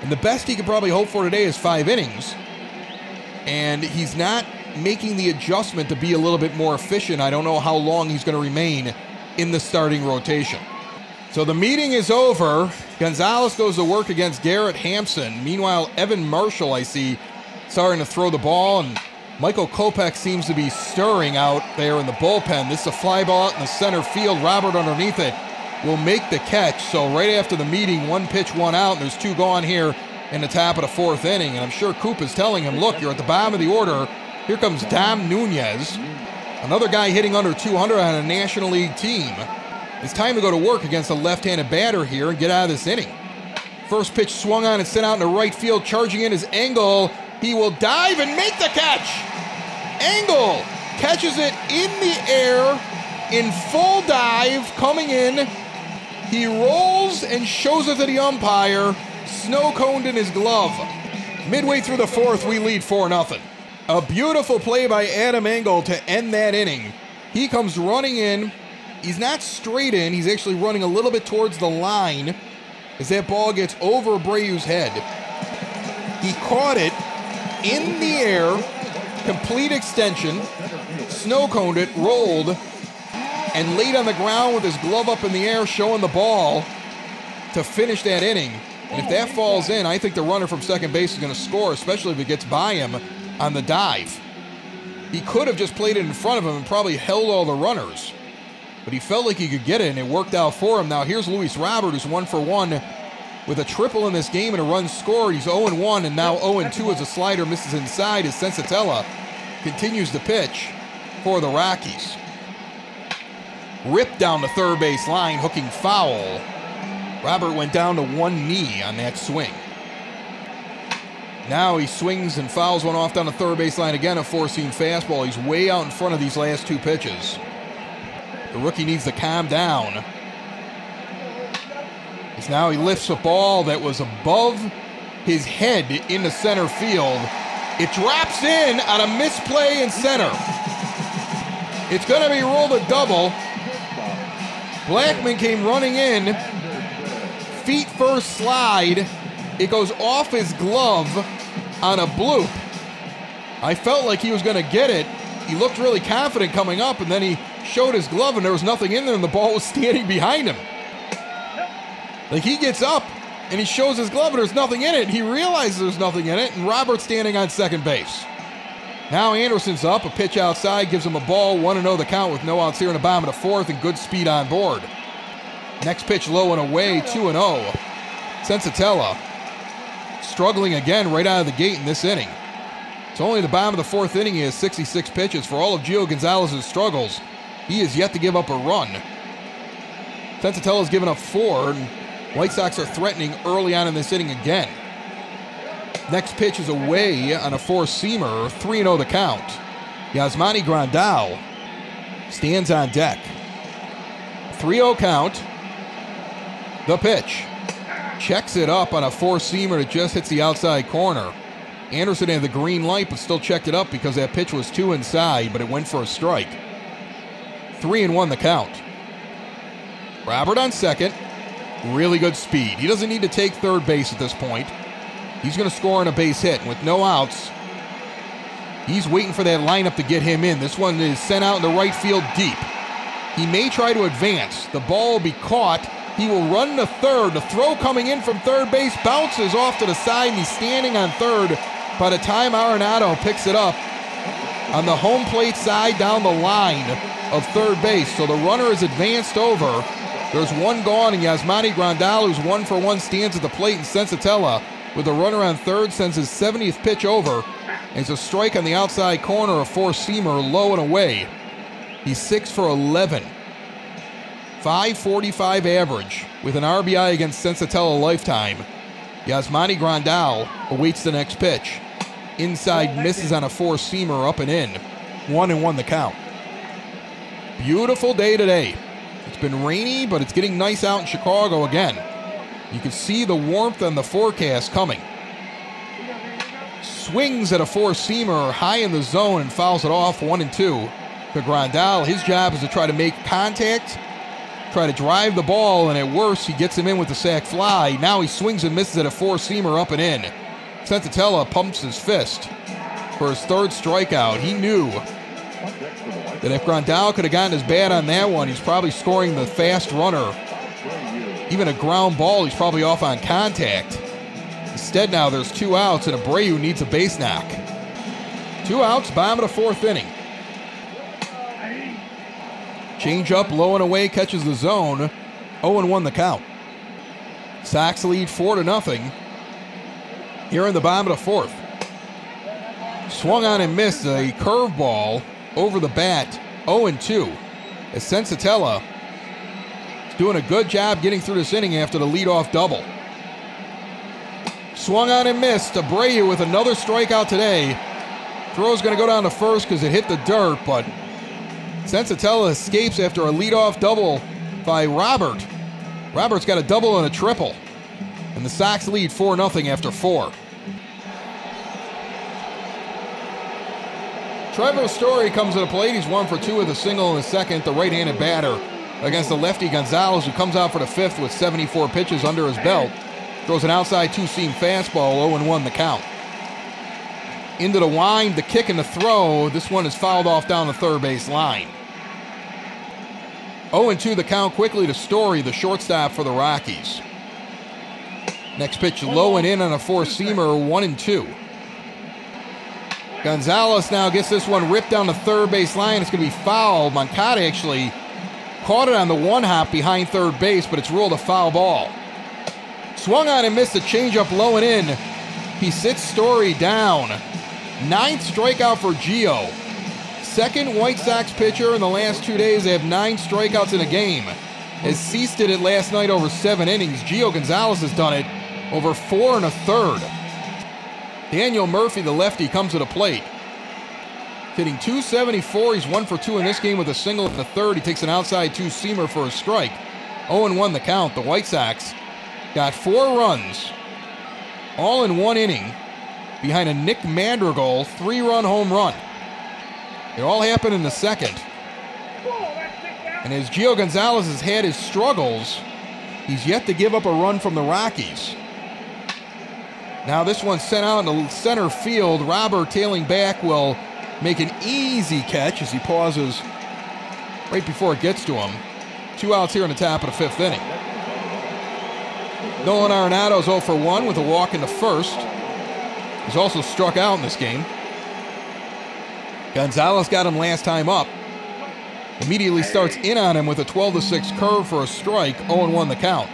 And the best he could probably hope for today is five innings. And he's not making the adjustment to be a little bit more efficient. I don't know how long he's going to remain in the starting rotation. So the meeting is over. Gonzalez goes to work against Garrett Hampson. Meanwhile, Evan Marshall, I see, starting to throw the ball, and Michael Kopech seems to be stirring out there in the bullpen. This is a fly ball out in the center field. Robert underneath it will make the catch. So right after the meeting, one pitch, one out, and there's two gone here in the top of the fourth inning. And I'm sure Coop is telling him, look, you're at the bottom of the order. Here comes Dom Nunez, another guy hitting under 200 on a National League team. It's time to go to work against a left-handed batter here and get out of this inning. First pitch swung on and sent out into right field, charging in his Engel. He will dive and make the catch. Engel catches it in the air in full dive, coming in. He rolls and shows it to the umpire, snow coned in his glove. Midway through the fourth, we lead 4 0. A beautiful play by Adam Engel to end that inning. He comes running in, He's not straight in. He's actually running a little bit towards the line as that ball gets over Abreu's head. He caught it in the air, complete extension, snow coned it, rolled, and laid on the ground with his glove up in the air, showing the ball to finish that inning. And if that falls in, I think the runner from second base is going to score, especially if it gets by him on the dive. He could have just played it in front of him and probably held all the runners but he felt like he could get it, and it worked out for him. Now here's Luis Robert, who's one for one with a triple in this game and a run scored. He's 0 1 and now 0 2 as a slider misses inside as Senzatela continues to pitch for the Rockies. Ripped down the third base line, hooking foul. Robert went down to one knee on that swing. Now he swings and fouls one off down the third base line again, a four seam fastball. He's way out in front of these last two pitches. The rookie needs to calm down. As now he lifts a ball that was above his head in the center field. It drops in on a misplay in center. It's going to be ruled a double. Blackmon came running in. Feet first slide. It goes off his glove on a bloop. I felt like he was going to get it. He looked really confident coming up, and then he showed his glove and there was nothing in there and the ball was standing behind him. Like he gets up and he shows his glove and there's nothing in it. He realizes there's nothing in it and Robert's standing on second base. Now Anderson's up, a pitch outside gives him a ball, 1 0 the count with no outs here in the bottom of the fourth and good speed on board. Next pitch low and away, 2 0. Senzatela struggling again right out of the gate in this inning. It's only the bottom of the fourth inning. He has 66 pitches. For all of Gio Gonzalez's struggles, he has yet to give up a run. Senzatela's given up four, and White Sox are threatening early on in this inning again. Next pitch is away on a four seamer, 3 0 the count. Yasmani Grandal stands on deck. 3 0 count. The pitch. Checks it up on a four seamer that just hits the outside corner. Anderson had the green light, but still checked it up because that pitch was two inside, but it went for a strike. Three and one the count. Robert on second. Really good speed. He doesn't need to take third base at this point. He's going to score on a base hit. With no outs, he's waiting for that lineup to get him in. This one is sent out in the right field deep. He may try to advance. The ball will be caught. He will run to third. The throw coming in from third base bounces off to the side, and he's standing on third by the time Arenado picks it up on the home plate side down the line of third base. So the runner is advanced over. There's one gone, and Yasmani Grandal, who's one for one, stands at the plate, and Senzatela with a runner on third, sends his 70th pitch over. It's a strike on the outside corner, a four seamer, low and away. He's six for 11. 545 average with an RBI against Senzatela lifetime. Yasmani Grandal awaits the next pitch. Inside misses on a four seamer up and in. One and one the count. Beautiful day today. It's been rainy, but it's getting nice out in Chicago again. You can see the warmth and the forecast coming. Swings at a four seamer high in the zone and fouls it off one and two. To Grandal, his job is to try to make contact, try to drive the ball, and at worst, he gets him in with the sac fly. Now he swings and misses at a four seamer up and in. Senzatela pumps his fist for his third strikeout. He knew that if Grandal could have gotten his bat on that one, he's probably scoring the fast runner even a ground ball, he's probably off on contact. Instead, now there's two outs, and Abreu needs a base knock. Two outs, bottom of the fourth inning. Change up, low and away, catches the zone. 0 1 the count. Sox lead 4 to nothing. Here in the bottom of the fourth. Swung on and missed a curveball over the bat. 0 2. As Senzatela doing a good job getting through this inning after the leadoff double. Swung on and missed. Abreu with another strikeout today. Throw's going to go down to first because it hit the dirt, but Senzatela escapes after a leadoff double by Robert. Robert's got a double and a triple. And the Sox lead 4 0 after four. Trevor Story comes to the plate. He's one for two with a single in the second. The right handed batter against the lefty Gonzalez, who comes out for the fifth with 74 pitches under his belt. Throws an outside two seam fastball, 0 1 the count. Into the wind, the kick and the throw. This one is fouled off down the third base line. 0 2 the count quickly to Story, the shortstop for the Rockies. Next pitch low and in on a four seamer, 1 and 2. Gonzalez now gets this one ripped down the third base line. It's going to be foul. Moncada actually Caught it on the one hop behind third base, but it's ruled a foul ball. Swung on and missed a changeup low and in. He sits Story down. Ninth strikeout for Gio. Second White Sox pitcher in the last two days. They have nine strikeouts in a game. As Cease did it last night over seven innings, Gio Gonzalez has done it over four and a third. Daniel Murphy, the lefty, comes to the plate hitting 274. He's one for two in this game with a single in the third. He takes an outside two seamer for a strike. 0 1 the count. The White Sox got four runs, all in one inning, behind a Nick Madrigal three run home run. It all happened in the second. And as Gio Gonzalez has had his struggles, he's yet to give up a run from the Rockies. Now this one's sent out into center field. Robert tailing back will make an easy catch as he pauses right before it gets to him. Two outs here in the top of the fifth inning. Nolan Arenado's 0 for 1 with a walk in the first. He's also struck out in this game. Gonzalez got him last time up. Immediately starts in on him with a 12 6 curve for a strike, 0 1 the count.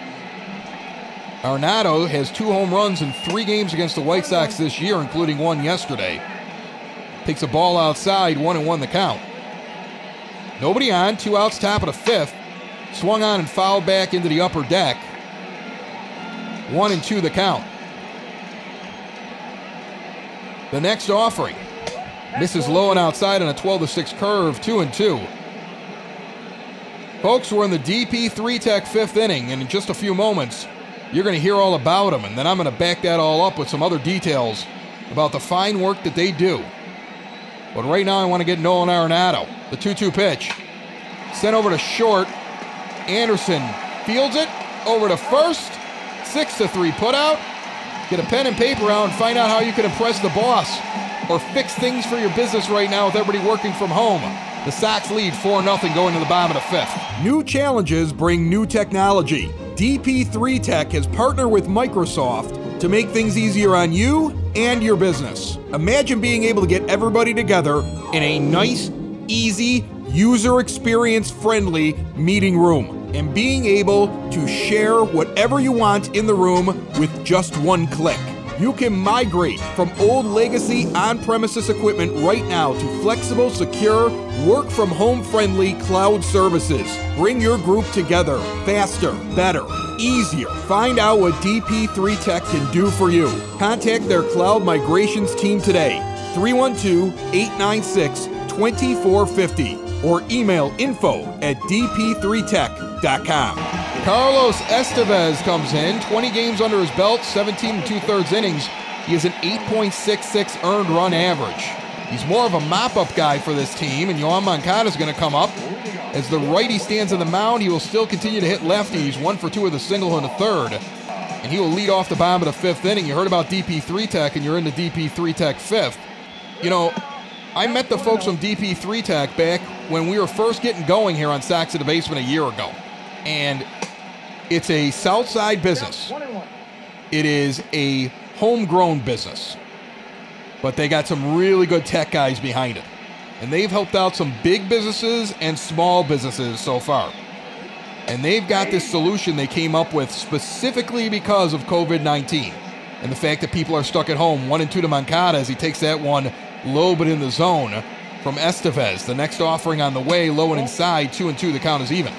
Arenado has two home runs in three games against the White Sox this year, including one yesterday. Takes a ball outside, 1 and 1 the count. Nobody on, two outs, top of the fifth. Swung on and fouled back into the upper deck. 1 and 2 the count. The next offering misses low and outside on a 12 to 6 curve, 2 and 2. Folks, we're in the DP3 Tech fifth inning, and in just a few moments, you're going to hear all about them, and then I'm going to back that all up with some other details about the fine work that they do. But right now, I want to get Nolan Arenado. The 2 2 pitch. Sent over to short. Anderson fields it over to first. 6 to 3 put out. Get a pen and paper out and find out how you can impress the boss or fix things for your business right now with everybody working from home. The Sox lead 4 0 going to the bottom of the fifth. New challenges bring new technology. DP3 Tech has partnered with Microsoft to make things easier on you and your business. Imagine being able to get everybody together in a nice, easy, user experience friendly meeting room and being able to share whatever you want in the room with just one click. You can migrate from old legacy on premises equipment right now to flexible, secure, work from home friendly cloud services. Bring your group together faster, better, easier. Find out what DP3 Tech can do for you. Contact their cloud migrations team today. 312 896 2450 or email info at dp3tech.com. Carlos Estevez comes in, 20 games under his belt, 17 and two thirds innings. He has an 8.66 earned run average. He's more of a mop up guy for this team, and Yoan Moncada is going to come up. As the righty stands on the mound, he will still continue to hit lefties, one for two with a single and a third. And he will lead off the bottom of the fifth inning. You heard about DP3 Tech, and you're in the DP3 Tech fifth. You know, I met the folks from DP3 Tech back when we were first getting going here on Sox in the Basement a year ago. And it's a Southside business. It is a homegrown business. But they got some really good tech guys behind it. And they've helped out some big businesses and small businesses so far. And they've got this solution they came up with specifically because of COVID 19 and the fact that people are stuck at home. One and two to Moncada as he takes that one low but in the zone from Estevez. The next offering on the way, low and inside, two and two, the count is even.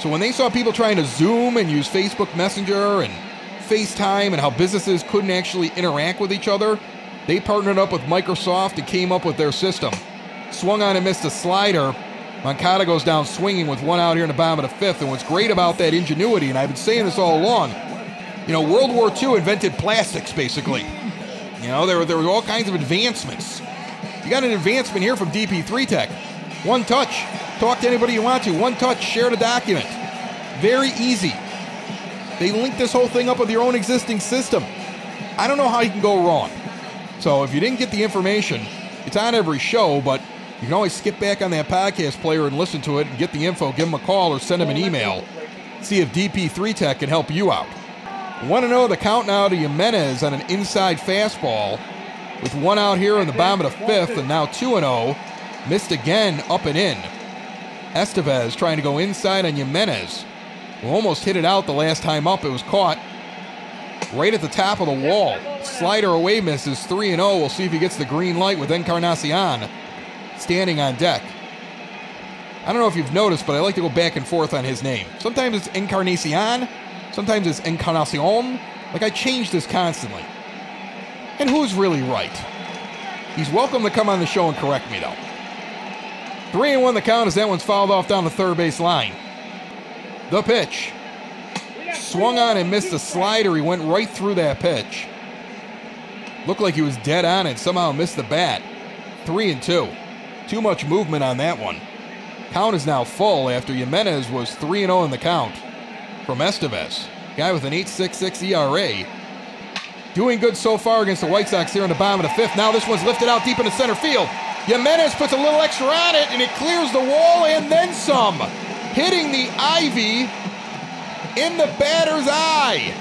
So when they saw people trying to Zoom and use Facebook Messenger and FaceTime and how businesses couldn't actually interact with each other, they partnered up with Microsoft and came up with their system. Swung on and missed a slider. Moncada goes down swinging with one out here in the bottom of the fifth. And what's great about that ingenuity, and I've been saying this all along, you know, World War II invented plastics basically. You know, there were, there were all kinds of advancements. You got an advancement here from DP3 Tech. One touch. Talk to anybody you want to. One touch. Share the document. Very easy. They link this whole thing up with your own existing system. I don't know how you can go wrong. So if you didn't get the information, it's on every show, but you can always skip back on that podcast player and listen to it and get the info, give them a call or send them an email. See if DP3 Tech can help you out. Want to know the count now to Jimenez on an inside fastball with one out here in the bottom of the fifth and now 2 0. Missed again up and in. Estevez trying to go inside on Jimenez. We almost hit it out the last time up. It was caught right at the top of the wall. Slider away misses 3 0. We'll see if he gets the green light with Encarnacion standing on deck. I don't know if you've noticed, but I like to go back and forth on his name. Sometimes it's Encarnacion, sometimes it's Encarnacion. Like I change this constantly. And who's really right? He's welcome to come on the show and correct me, though. Three and one the count as that one's fouled off down the third base line. The pitch. Swung on and missed a slider. He went right through that pitch. Looked like he was dead on it. Somehow missed the bat. Three and two. Too much movement on that one. Count is now full after Jimenez was 3 0 in the count from Estevez. Guy with an 8.66 ERA. Doing good so far against the White Sox here in the bottom of the fifth. Now this one's lifted out deep into center field. Jimenez puts a little extra on it and it clears the wall and then some. Hitting the ivy in the batter's eye.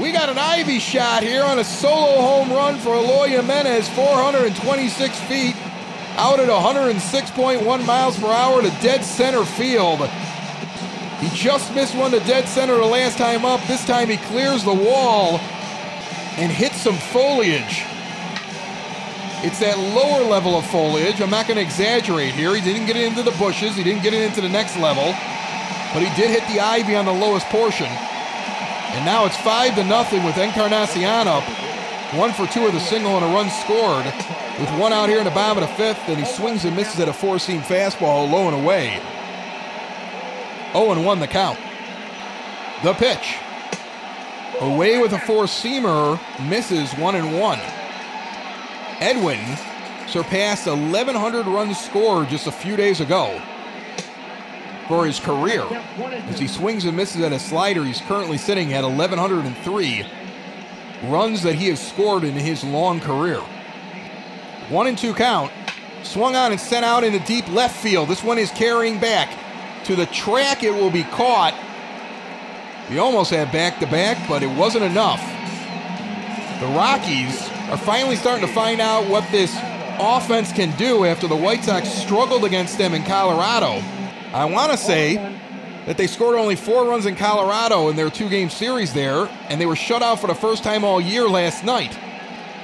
We got an ivy shot here on a solo home run for Eloy Jimenez, 426 feet. out at 106.1 miles per hour to dead center field. He just missed one to dead center the last time up. This time he clears the wall and hits some foliage. It's that lower level of foliage. I'm not going to exaggerate here. He didn't get it into the bushes, he didn't get it into the next level, but he did hit the ivy on the lowest portion. And now it's 5 to nothing with Encarnacion up. One for two with a single and a run scored. With one out here in the bottom of the fifth, and he swings and misses at a four seam fastball low and away. 0 and 1 the count. The pitch. Away with a four seamer, misses 1 and 1. Edwin surpassed 1,100 runs scored just a few days ago for his career. As he swings and misses at a slider, he's currently sitting at 1,103 runs that he has scored in his long career. One and two count. Swung on and sent out into deep left field. This one is carrying back to the track. It will be caught. He almost had back to back, but it wasn't enough. The Rockies are finally starting to find out what this offense can do after the White Sox struggled against them in Colorado. I want to say that they scored only four runs in Colorado in their two game series there, and they were shut out for the first time all year last night.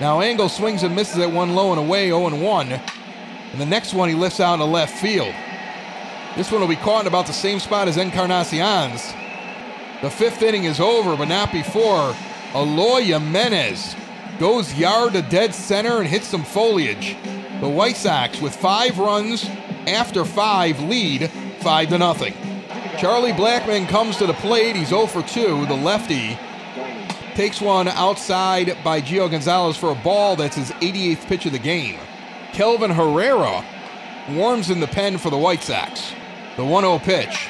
Now Engel swings and misses at one low and away, 0 1. And the next one he lifts out the left field. This one will be caught in about the same spot as Encarnacion's. The fifth inning is over, but not before. Eloy Jimenez goes yard to dead center and hits some foliage. The White Sox, with five runs after five, lead 5 to nothing. Charlie Blackmon comes to the plate. He's 0 for 2. The lefty takes one outside by Gio Gonzalez for a ball that's his 88th pitch of the game. Kelvin Herrera warms in the pen for the White Sox. The 1 0 pitch.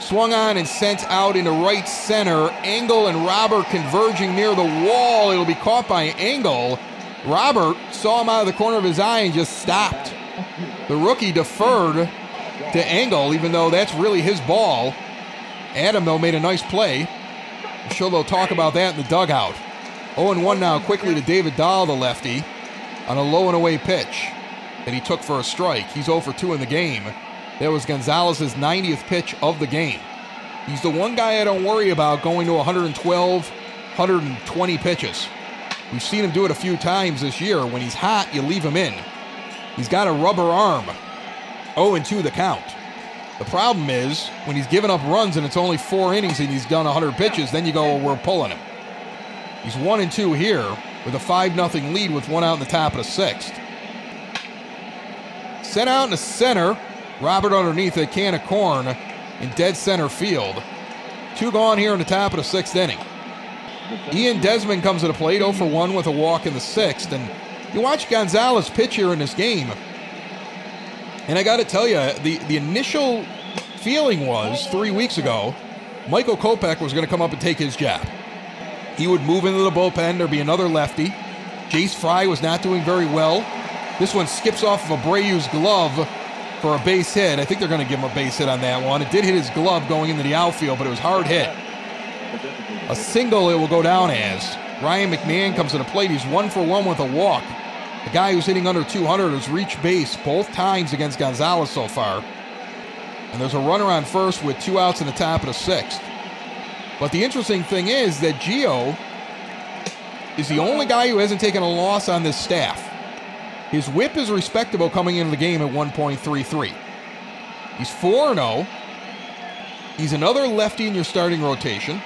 Swung on and sent out into right center. Engel and Robert converging near the wall. It'll be caught by Engel. Robert saw him out of the corner of his eye and just stopped. The rookie deferred to Engel, even though that's really his ball. Adam, though, made a nice play. I'm sure they'll talk about that in the dugout. 0 1 now quickly to David Dahl, the lefty, on a low and away pitch that he took for a strike. He's 0 for 2 in the game. That was Gonzalez's 90th pitch of the game. He's the one guy I don't worry about going to 112, 120 pitches. We've seen him do it a few times this year. When he's hot, you leave him in. He's got a rubber arm. 0 2 the count. The problem is when he's given up runs and it's only four innings and he's done 100 pitches, then you go, well, we're pulling him. He's 1 and 2 here with a 5 0 lead with one out in the top of the sixth. Sent out in the center. Robert underneath a can of corn in dead center field. Two gone here in the top of the sixth inning. Ian Desmond comes to the plate 0 for 1 with a walk in the sixth. And you watch Gonzalez pitch here in this game. And I got to tell you, the, the initial feeling was three weeks ago, Michael Kopech was going to come up and take his job. He would move into the bullpen. There'd be another lefty. Jace Fry was not doing very well. This one skips off of Abreu's glove for a base hit. I think they're going to give him a base hit on that one. It did hit his glove going into the outfield, but it was hard hit. A single it will go down as. Ryan McMahon comes to the plate. He's one for one with a walk. The guy who's hitting under 200 has reached base both times against Gonzalez so far. And there's a runner on first with two outs in the top of the sixth. But the interesting thing is that Gio is the only guy who hasn't taken a loss on this staff. His whip is respectable coming into the game at 1.33. He's 4 0. He's another lefty in your starting rotation.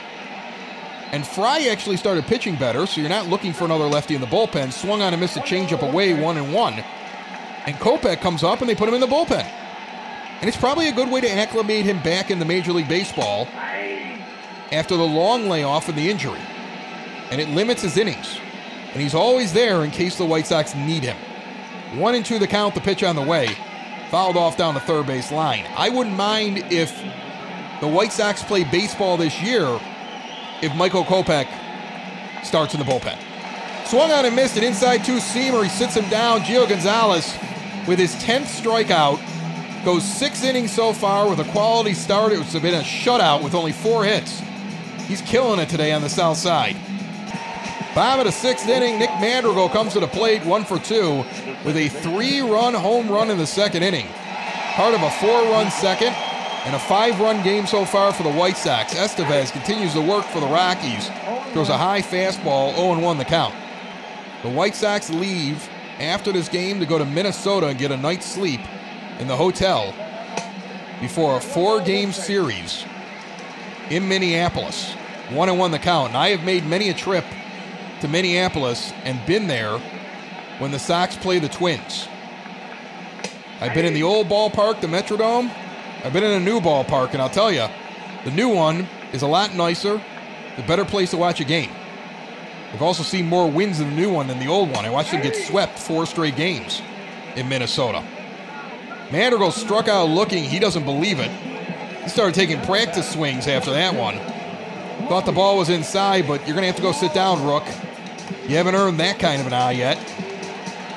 And Fry actually started pitching better, so you're not looking for another lefty in the bullpen. Swung on and missed a changeup away, one and one. And Kopech comes up and they put him in the bullpen. And it's probably a good way to acclimate him back in the Major League Baseball after the long layoff and the injury. And it limits his innings. And he's always there in case the White Sox need him. One and two the count, the pitch on the way. Fouled off down the third base line. I wouldn't mind if the White Sox play baseball this year if Michael Kopech starts in the bullpen. Swung on and missed an inside two seamer. He sits him down. Gio Gonzalez with his 10th strikeout goes six innings so far with a quality start. It's been a shutout with only four hits. He's killing it today on the south side. Bottom of the sixth inning, Nick Madrigal comes to the plate, one for two, with a three run home run in the second inning. Part of a four run second and a five run game so far for the White Sox. Estevez continues to work for the Rockies, throws a high fastball, 0 1 the count. The White Sox leave after this game to go to Minnesota and get a night's sleep in the hotel before a four game series in Minneapolis. One and one the count. And I have made many a trip to Minneapolis and been there when the Sox play the Twins. I've been in the old ballpark, the Metrodome. I've been in a new ballpark, and I'll tell you, the new one is a lot nicer, the better place to watch a game. I've also seen more wins in the new one than the old one. I watched them get swept four straight games in Minnesota. Madrigal struck out looking, he doesn't believe it. He started taking practice swings after that one. Thought the ball was inside, but you're going to have to go sit down, Rook. You haven't earned that kind of an eye yet.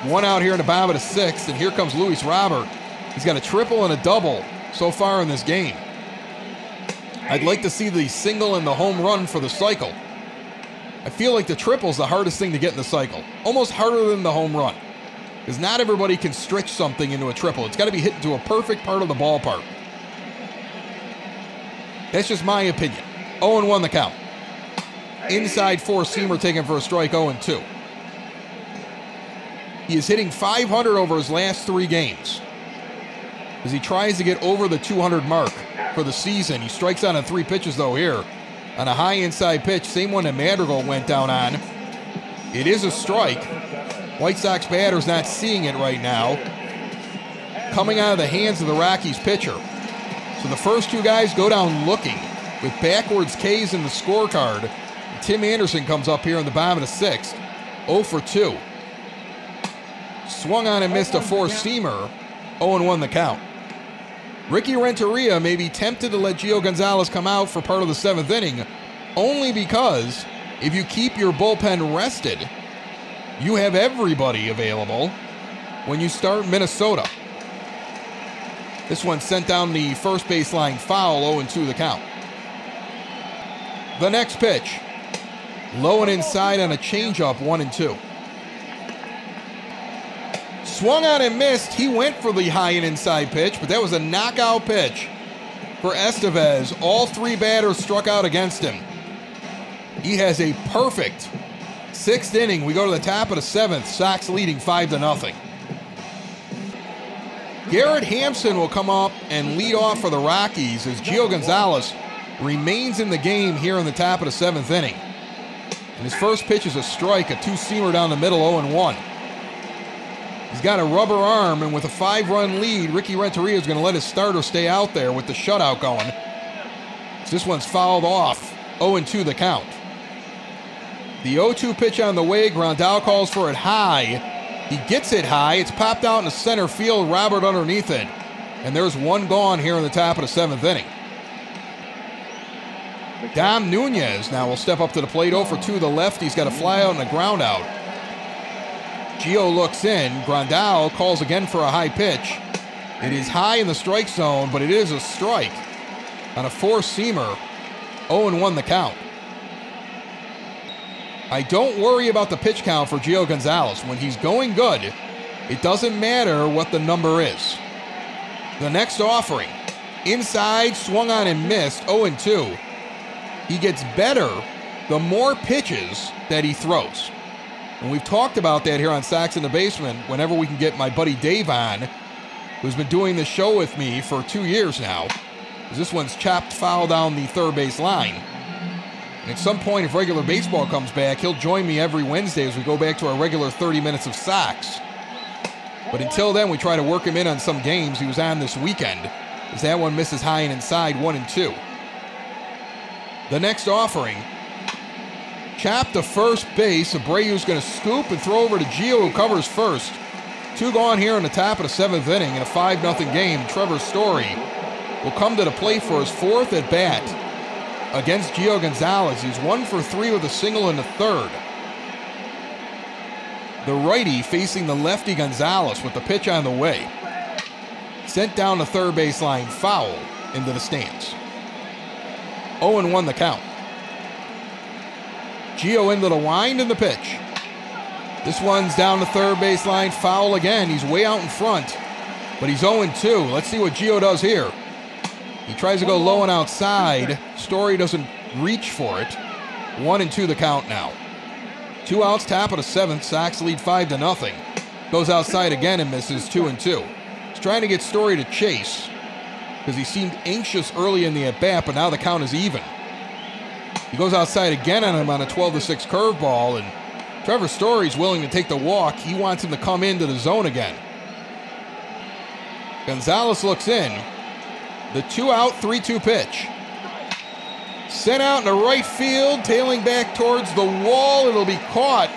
One out here in the bottom of the sixth, and here comes Luis Robert. He's got a triple and a double so far in this game. I'd like to see the single and the home run for the cycle. I feel like the triple's the hardest thing to get in the cycle, almost harder than the home run. Because not everybody can stretch something into a triple. It's got to be hit into a perfect part of the ballpark. That's just my opinion. 0 1 the count. Inside four seamer taken for a strike 0 2. He is hitting 500 over his last three games. As he tries to get over the 200 mark for the season, he strikes out on three pitches though here on a high inside pitch, same one that Madrigal went down on. It is a strike. White Sox batter's not seeing it right now. Coming out of the hands of the Rockies pitcher. So the first two guys go down looking with backwards K's in the scorecard. Tim Anderson comes up here in the bottom of the sixth. 0 for 2. Swung on and missed a four seamer. 0 1 the count. Ricky Renteria may be tempted to let Gio Gonzalez come out for part of the seventh inning, only because if you keep your bullpen rested, you have everybody available when you start Minnesota. This one sent down the first baseline foul, 0 2 the count. The next pitch, low and inside on a changeup, 1 and 2. Swung on and missed. He went for the high and inside pitch, but that was a knockout pitch for Estevez. All three batters struck out against him. He has a perfect sixth inning. We go to the top of the seventh. Sox leading five to nothing. Garrett Hampson will come up and lead off for the Rockies as Gio Gonzalez remains in the game here in the top of the seventh inning. And his first pitch is a strike, a two seamer down the middle, 0 1. He's got a rubber arm, and with a five run lead, Ricky Renteria is going to let his starter stay out there with the shutout going. This one's fouled off, 0 2 the count. The 0 2 pitch on the way, Grandal calls for it high. He gets it high, it's popped out in the center field, Robert underneath it. And there's one gone here in the top of the seventh inning. Dom Nunez now will step up to the plate. 0 for 2 the left. He's got a fly out and a ground out. Gio looks in. Grandal calls again for a high pitch. It is high in the strike zone, but it is a strike on a four seamer. 0 1 the count. I don't worry about the pitch count for Gio Gonzalez. When he's going good, it doesn't matter what the number is. The next offering, inside, swung on and missed, 0 2. He gets better the more pitches that he throws. And we've talked about that here on Sox in the Basement whenever we can get my buddy Dave on, who's been doing this show with me for two years now. This one's chopped foul down the third base line. And at some point, if regular baseball comes back, he'll join me every Wednesday as we go back to our regular 30 minutes of Sox. But until then, we try to work him in on some games. He was on this weekend, as that one misses high and inside, one and two. The next offering Chap to first base. Abreu's going to scoop and throw over to Gio, who covers first. Two gone here in the top of the seventh inning in a 5 0 game. Trevor Story will come to the plate for his fourth at bat against Gio Gonzalez. He's one for three with a single in the third. The righty facing the lefty Gonzalez with the pitch on the way. Sent down the third baseline foul into the stands. 0 1 the count. Gio into the wind and the pitch. This one's down the third baseline, foul again. He's way out in front, but he's 0 2. Let's see what Gio does here. He tries to go low and outside. Story doesn't reach for it. One and two the count now. Two outs, top of the seventh. Sox lead five to nothing. Goes outside again and misses two and two. He's trying to get Story to chase because he seemed anxious early in the at bat, but now the count is even. He goes outside again on him on a 12 to 6 curveball, and Trevor Story's willing to take the walk. He wants him to come into the zone again. Gonzalez looks in. The two out, 3 2 pitch. Sent out in the right field, tailing back towards the wall. It'll be caught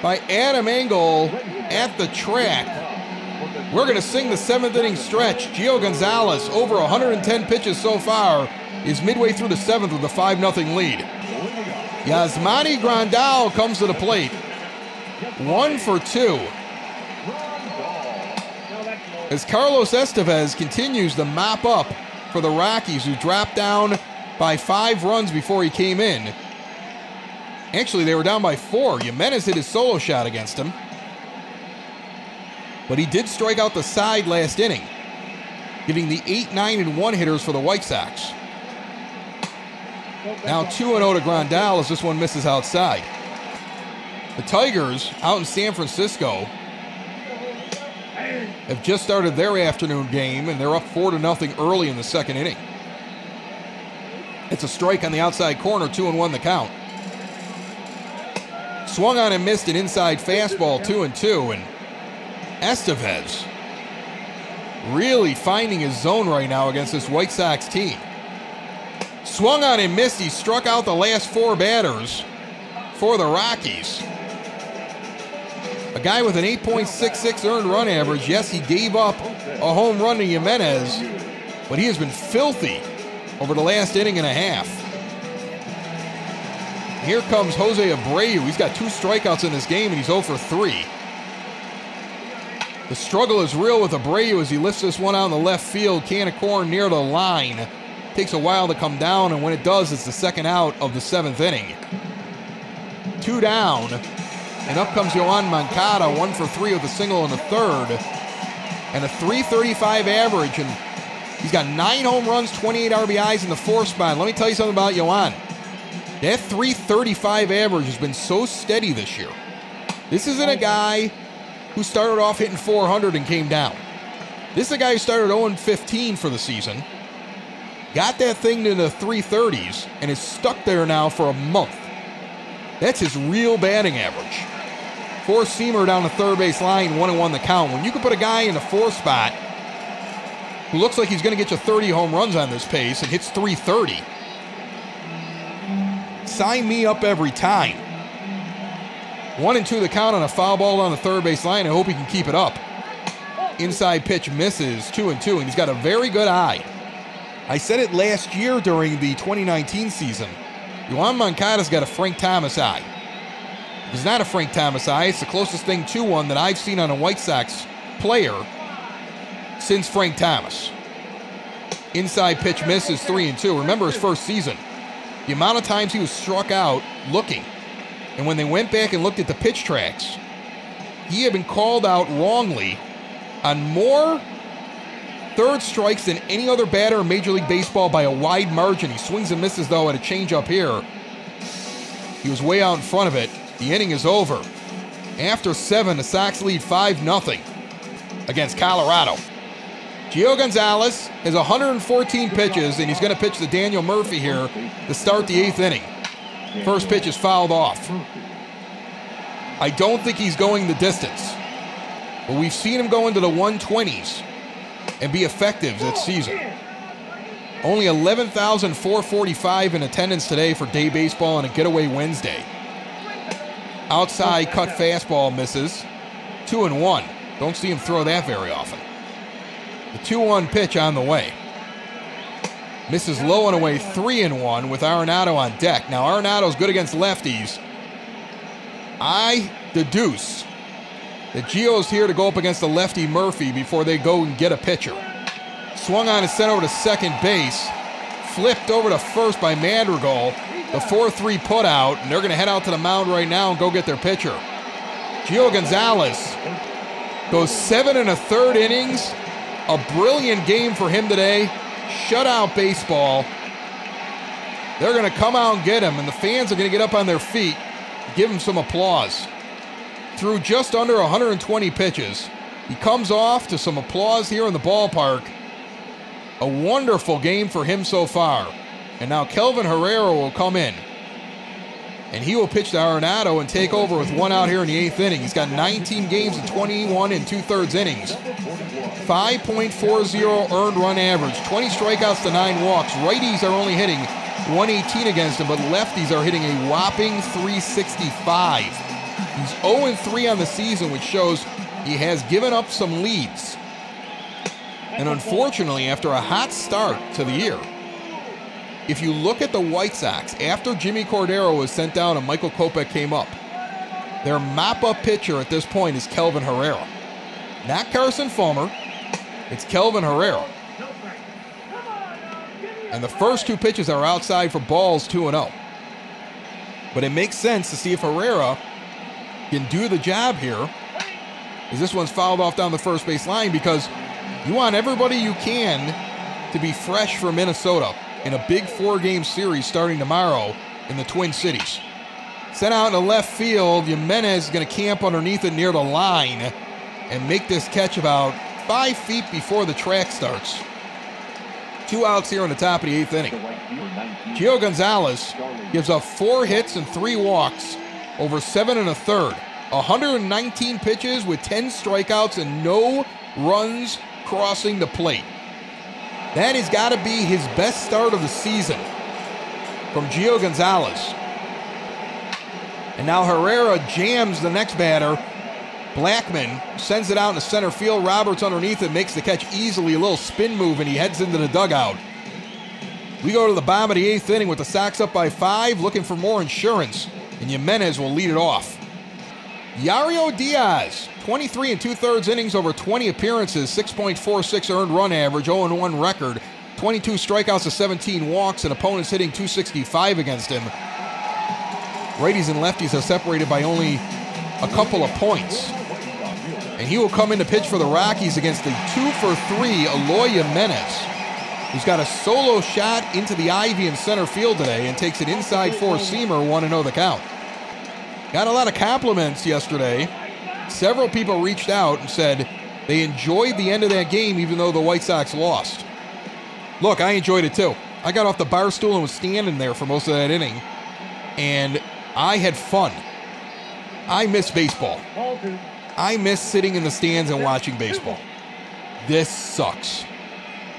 by Adam Engel at the track. We're going to sing the seventh inning stretch. Gio Gonzalez, over 110 pitches so far, is midway through the seventh with a 5 0 lead. Yasmani Grandal comes to the plate. One for two. As Carlos Estevez continues to mop up for the Rockies, who dropped down by five runs before he came in. Actually, they were down by four. Jimenez hit his solo shot against him. But he did strike out the side last inning, giving the 8 9 and 1 hitters for the White Sox. Now 2 0 to Grandal as this one misses outside. The Tigers out in San Francisco have just started their afternoon game and they're up 4 to nothing early in the second inning. It's a strike on the outside corner, 2 and 1 the count. Swung on and missed an inside fastball, 2 and 2 and Estevez really finding his zone right now against this White Sox team. Swung on and missed. He struck out the last four batters for the Rockies. A guy with an 8.66 earned run average. Yes, he gave up a home run to Jimenez, but he has been filthy over the last inning and a half. Here comes Jose Abreu. He's got two strikeouts in this game and he's 0 for 3. The struggle is real with Abreu as he lifts this one out in the left field. Can of corn near the line. Takes a while to come down, and when it does, it's the second out of the seventh inning. Two down, and up comes Yoan Moncada, one for three with a single in the third, and a 335 average. And he's got nine home runs, 28 RBIs in the fourth spot. Let me tell you something about Yoan. That 335 average has been so steady this year. This isn't a guy who started off hitting 400 and came down. This is a guy who started 0 15 for the season, got that thing to the 330s, and is stuck there now for a month. That's his real batting average. Four seamer down the third base line, one and one the count. When you can put a guy in the fourth spot who looks like he's going to get you 30 home runs on this pace and hits 330, sign me up every time. One and two the count on a foul ball on the third base line. I hope he can keep it up. Inside pitch misses, two and two, and he's got a very good eye. I said it last year during the 2019 season. Yoan Moncada's got a Frank Thomas eye. It's not a Frank Thomas eye. It's the closest thing to one that I've seen on a White Sox player since Frank Thomas. Inside pitch misses three and two. Remember his first season. The amount of times he was struck out looking and when they went back and looked at the pitch tracks, he had been called out wrongly on more third strikes than any other batter in Major League Baseball by a wide margin. He swings and misses, though, at a changeup here. He was way out in front of it. The inning is over. After seven, the Sox lead 5 0 against Colorado. Gio Gonzalez has 114 pitches, and he's going to pitch to Daniel Murphy here to start the eighth inning. First pitch is fouled off. I don't think he's going the distance. But we've seen him go into the 120s and be effective this season. Only 11,445 in attendance today for day baseball on a getaway Wednesday. Outside cut fastball misses. Two and one. Don't see him throw that very often. The 2 1 pitch on the way. Misses low and away three and one with Arenado on deck. Now Arenado's good against lefties. I deduce that Gio's here to go up against the lefty Murphy before they go and get a pitcher. Swung on and sent over to second base. Flipped over to first by Madrigal. the 4 3 put out, and they're going to head out to the mound right now and go get their pitcher. Gio Gonzalez goes seven and a third innings. A brilliant game for him today. Shutout baseball. They're going to come out and get him, and the fans are going to get up on their feet, give him some applause. Through just under 120 pitches, he comes off to some applause here in the ballpark. A wonderful game for him so far. And now Kelvin Herrera will come in. And he will pitch to Arenado and take over with one out here in the eighth inning. He's got 19 games and 21 and two thirds innings. 5.40 earned run average, 20 strikeouts to nine walks. Righties are only hitting 118 against him, but lefties are hitting a whopping 365. He's 0 3 on the season, which shows he has given up some leads. And unfortunately, after a hot start to the year, if you look at the White Sox, after Jimmy Cordero was sent down and Michael Kopech came up, their mop up pitcher at this point is Kelvin Herrera. Not Carson Fulmer, it's Kelvin Herrera. And the first two pitches are outside for balls 2 0. But it makes sense to see if Herrera can do the job here. As this one's fouled off down the first base line because you want everybody you can to be fresh for Minnesota in a big four game series starting tomorrow in the Twin Cities. Sent out in the left field, Jimenez is going to camp underneath it near the line and make this catch about five feet before the track starts. Two outs here on the top of the eighth inning. Gio Gonzalez gives up four hits and three walks over seven and a third. 119 pitches with 10 strikeouts and no runs crossing the plate. That has got to be his best start of the season from Gio Gonzalez. And now Herrera jams the next batter. Blackmon sends it out in the center field. Roberts underneath it makes the catch easily, a little spin move, and he heads into the dugout. We go to the bottom of the eighth inning with the Sox up by five, looking for more insurance, and Jimenez will lead it off. Jairo Diaz, 23 and two thirds innings over 20 appearances, 6.46 earned run average, 0 1 record, 22 strikeouts to 17 walks, and opponents hitting 265 against him. Righties and lefties are separated by only a couple of points. And he will come in to pitch for the Rockies against the two for three Eloy Jimenez, who's got a solo shot into the ivy in center field today and takes an inside four seamer, 1 0 the count. Got a lot of compliments yesterday. Several people reached out and said they enjoyed the end of that game even though the White Sox lost. Look, I enjoyed it too. I got off the bar stool and was standing there for most of that inning, and I had fun. I miss baseball. I miss sitting in the stands and watching baseball. This sucks.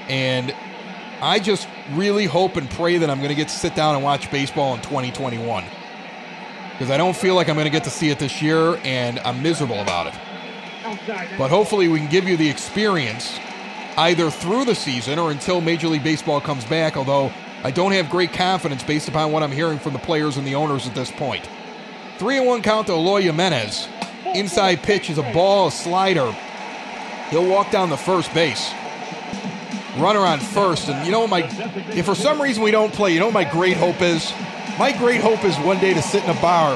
And I just really hope and pray that I'm going to get to sit down and watch baseball in 2021. Because I don't feel like I'm going to get to see it this year, and I'm miserable about it. But hopefully, we can give you the experience either through the season or until Major League Baseball comes back, although I don't have great confidence based upon what I'm hearing from the players and the owners at this point. 3 and 1 count to Eloy Jimenez. Inside pitch is a ball, a slider. He'll walk down the first base. Runner on first. And you know what my if for some reason we don't play, you know what my great hope is? My great hope is one day to sit in a bar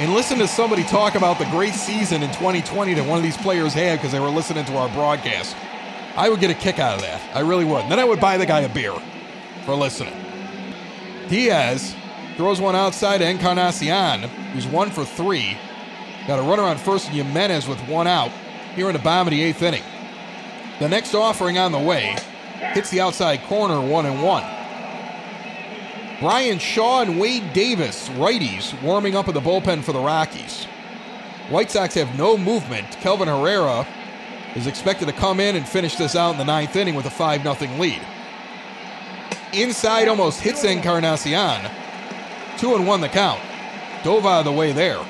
and listen to somebody talk about the great season in 2020 that one of these players had because they were listening to our broadcast. I would get a kick out of that. I really would. And then I would buy the guy a beer for listening. Diaz throws one outside to Encarnacion, who's one for three. Got a runner on first and Jimenez with one out here in the bottom of the eighth inning. The next offering on the way hits the outside corner, one and one. Bryan Shaw and Wade Davis, righties, warming up in the bullpen for the Rockies. White Sox have no movement. Kelvin Herrera is expected to come in and finish this out in the ninth inning with a 5 0 lead. Inside almost hits Encarnacion. Two and one the count. Dove out of the way there.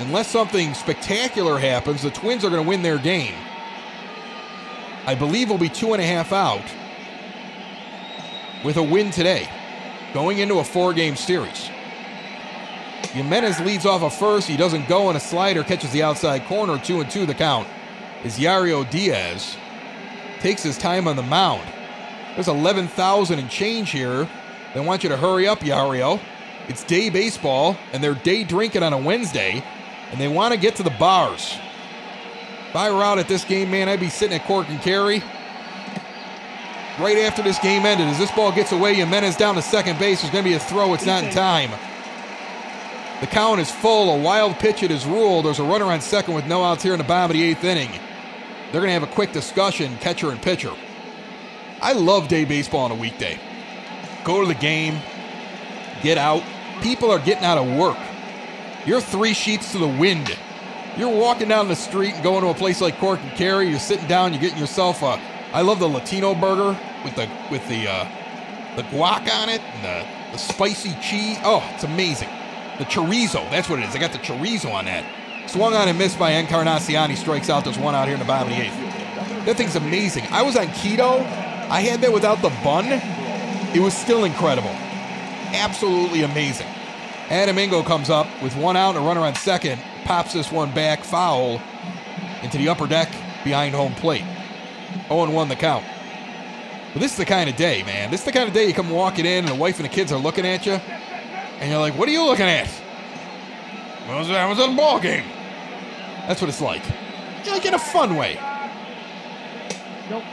Unless something spectacular happens, the Twins are going to win their game. I believe will be two and a half out with a win today, going into a four game series. Jimenez leads off a first. He doesn't go on a slider, catches the outside corner, two and two the count. Is Jairo Diaz takes his time on the mound. There's 11,000 and change here They want you to hurry up, Jairo. It's day baseball, and they're day drinking on a Wednesday, and they want to get to the bars. If I were out at this game, man, I'd be sitting at Cork and Kerry. Right after this game ended, as this ball gets away, Jimenez down to second base. There's going to be a throw. It's not in time. The count is full. A wild pitch it is ruled. There's a runner on second with no outs here in the bottom of the eighth inning. They're going to have a quick discussion, catcher and pitcher. I love day baseball on a weekday. Go to the game, get out. People are getting out of work. You're three sheets to the wind. You're walking down the street and going to a place like Cork and Kerry. You're sitting down. You're getting yourself a. I love the Latino burger with the with the uh, the guac on it and the, the spicy cheese. Oh, it's amazing. The chorizo. That's what it is. I got the chorizo on that. Swung on and missed by Encarnacion. He strikes out. There's one out here in the bottom of the eighth. That thing's amazing. I was on keto. I had that without the bun. It was still incredible. Absolutely amazing. Adam Engel comes up with one out and a runner on second, pops this one back foul into the upper deck behind home plate. 0 1 the count. This is the kind of day, man. This is the kind of day you come walking in and the wife and the kids are looking at you, and you're like, what are you looking at? Was, I was at a ball game. That's what it's like. Like in a fun way.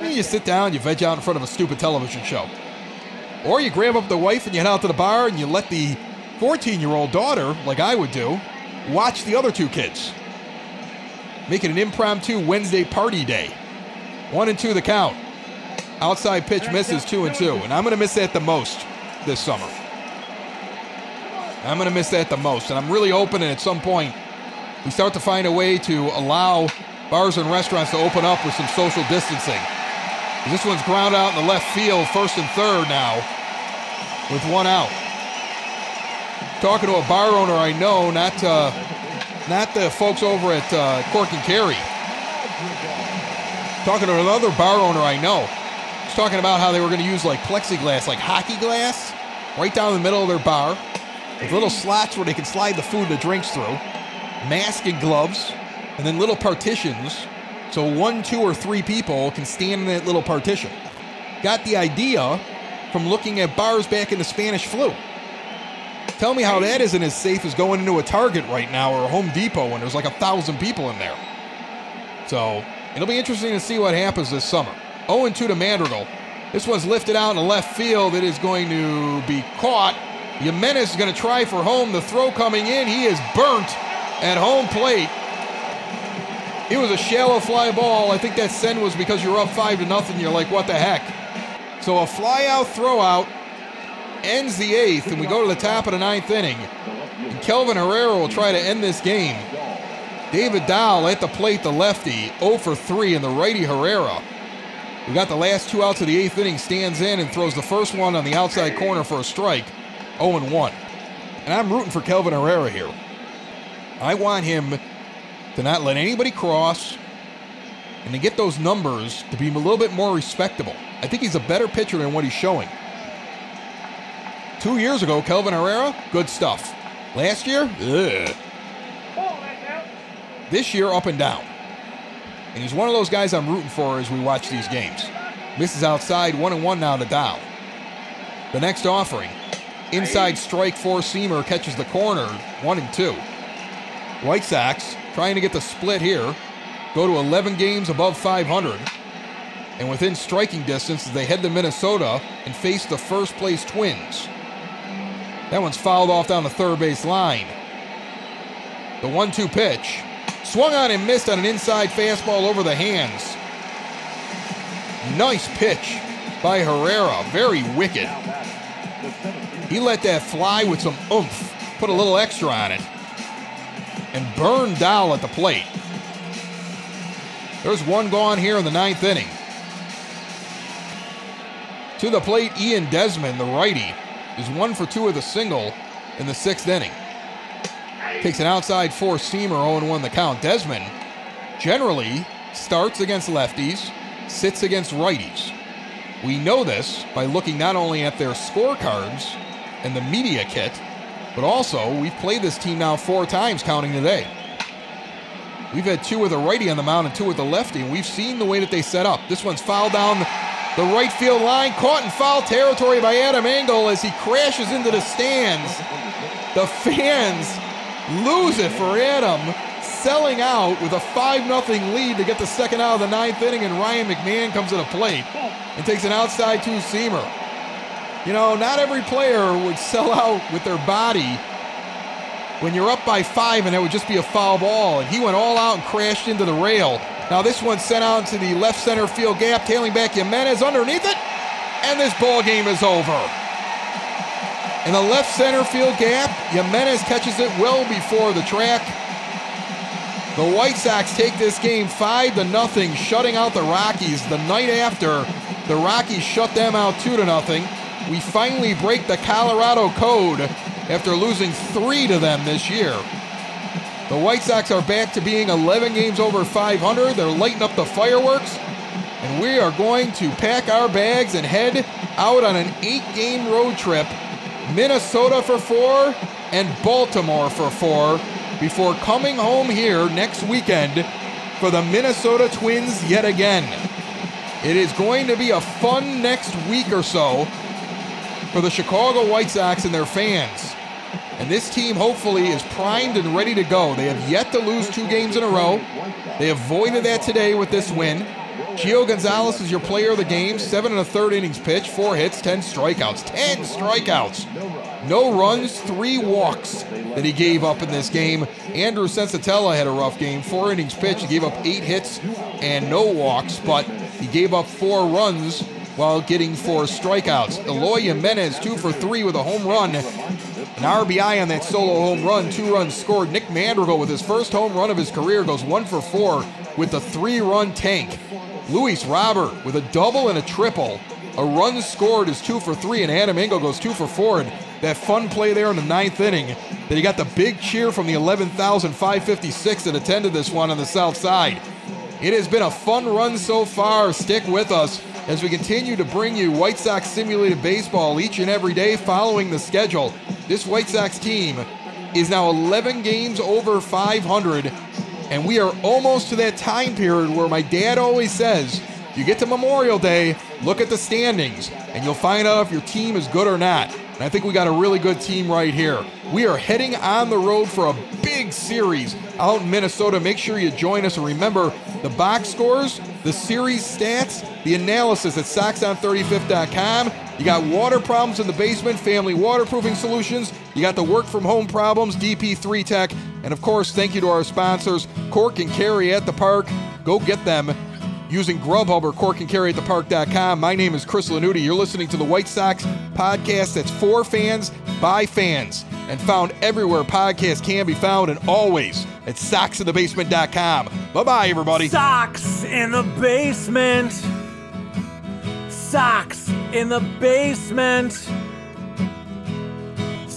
You sit down, you veg out in front of a stupid television show. Or you grab up the wife and you head out to the bar and you let the 14 year old daughter, like I would do, watch the other two kids. Make it an impromptu Wednesday party day. One and two the count. Outside pitch misses two and two. And I'm going to miss that the most this summer. I'm going to miss that the most. And I'm really hoping that at some point we start to find a way to allow bars and restaurants to open up with some social distancing. This one's ground out in the left field, first and third now, with one out. Talking to a bar owner I know, not uh, not the folks over at uh, Cork and Kerry. Talking to another bar owner I know. Talking about how they were going to use like plexiglass, like hockey glass, right down the middle of their bar, with little slots where they can slide the food and the drinks through mask and gloves, and then little partitions so one, two, or three people can stand in that little partition. Got the idea from looking at bars back in the Spanish flu. Tell me how that isn't as safe as going into a Target right now or a Home Depot when there's like a thousand people in there. So it'll be interesting to see what happens this summer. 0 2 to Madrigal. This one's lifted out in the left field. It is going to be caught. Jimenez is going to try for home. The throw coming in. He is burnt at home plate. It was a shallow fly ball. I think that send was because you're up five to nothing. You're like, what the heck? So a fly out throw out ends the eighth, and we go to the top of the ninth inning. And Kelvin Herrera will try to end this game. David Dahl at the plate, the lefty, 0 for 3, and the righty Herrera. We got the last two outs of the eighth inning, stands in and throws the first one on the outside corner for a strike, 0 1. And I'm rooting for Kelvin Herrera here. I want him to not let anybody cross and to get those numbers to be a little bit more respectable. I think he's a better pitcher than what he's showing. Two years ago, Kelvin Herrera, good stuff. Last year, ugh. This year, up and down. And he's one of those guys I'm rooting for as we watch these games. Misses outside, one and one now to Dahl. The next offering, inside strike four seamer catches the corner, one and two. White Sox trying to get the split here, go to 11 games above 500, and within striking distance as they head to Minnesota and face the first place Twins. That one's fouled off down the third base line. The 1 2 pitch. Swung on and missed on an inside fastball over the hands. Nice pitch by Herrera. Very wicked. He let that fly with some oomph, put a little extra on it and burn Dahl at the plate. There's one gone here in the ninth inning. To the plate, Ian Desmond, the righty, is one for two with a single in the sixth inning. Takes an outside four seamer, 0 1 the count. Desmond generally starts against lefties, sits against righties. We know this by looking not only at their scorecards and the media kit, but also, we've played this team now four times, counting today. We've had two with a righty on the mound and two with a lefty, and we've seen the way that they set up. This one's fouled down the right field line, caught in foul territory by Adam Engel as he crashes into the stands. The fans lose it for Adam, selling out with a 5 0 lead to get the second out of the ninth inning, and Ryan McMahon comes to the plate and takes an outside two seamer. You know, not every player would sell out with their body when you're up by five and it would just be a foul ball. And he went all out and crashed into the rail. Now this one sent out to the left center field gap, tailing back Jimenez underneath it, and this ball game is over. In the left center field gap, Jimenez catches it well before the track. The White Sox take this game five to nothing, shutting out the Rockies. The night after, the Rockies shut them out two to nothing. We finally break the Colorado code after losing three to them this year. The White Sox are back to being 11 games over 500. They're lighting up the fireworks. And we are going to pack our bags and head out on an eight game road trip Minnesota for four and Baltimore for four before coming home here next weekend for the Minnesota Twins yet again. It is going to be a fun next week or so for the Chicago White Sox and their fans. And this team hopefully is primed and ready to go. They have yet to lose two games in a row. They avoided that today with this win. Gio Gonzalez is your player of the game. Seven and a third innings pitch, four hits, ten strikeouts. Ten strikeouts. No runs, three walks that he gave up in this game. Andrew Senzatela had a rough game. Four innings pitch. He gave up eight hits and no walks, but he gave up four runs while getting four strikeouts. Eloy Jimenez, two for three with a home run an RBI on that solo home run, two runs scored. Nick Madrigal, with his first home run of his career, goes one for four with the three run tank. Luis Robert with a double and a triple. A run scored is two for three, and Adam Engel goes two for four. And that fun play there in the ninth inning, that he got the big cheer from the 11,556 that attended this one on the south side. It has been a fun run so far. Stick with us as we continue to bring you White Sox simulated baseball each and every day following the schedule. This White Sox team is now 11 games over 500, and we are almost to that time period where my dad always says, you get to Memorial Day, look at the standings, and you'll find out if your team is good or not. And I think we got a really good team right here. We are heading on the road for a big series out in Minnesota. Make sure you join us. And remember, the box scores, the series stats, the analysis at SoxOn35th.com. You got water problems in the basement, family waterproofing solutions. You got the work from home problems, DP3 Tech. And of course, thank you to our sponsors, Cork and Kerry at the Park. Go get them using Grubhub or corkandkerryatthepark.com. My name is Chris Lanuti. You're listening to the White Sox podcast that's for fans by fans and found everywhere podcasts can be found and always at soxinthebasement.com. Bye bye, everybody. Sox in the basement. Sox in the basement.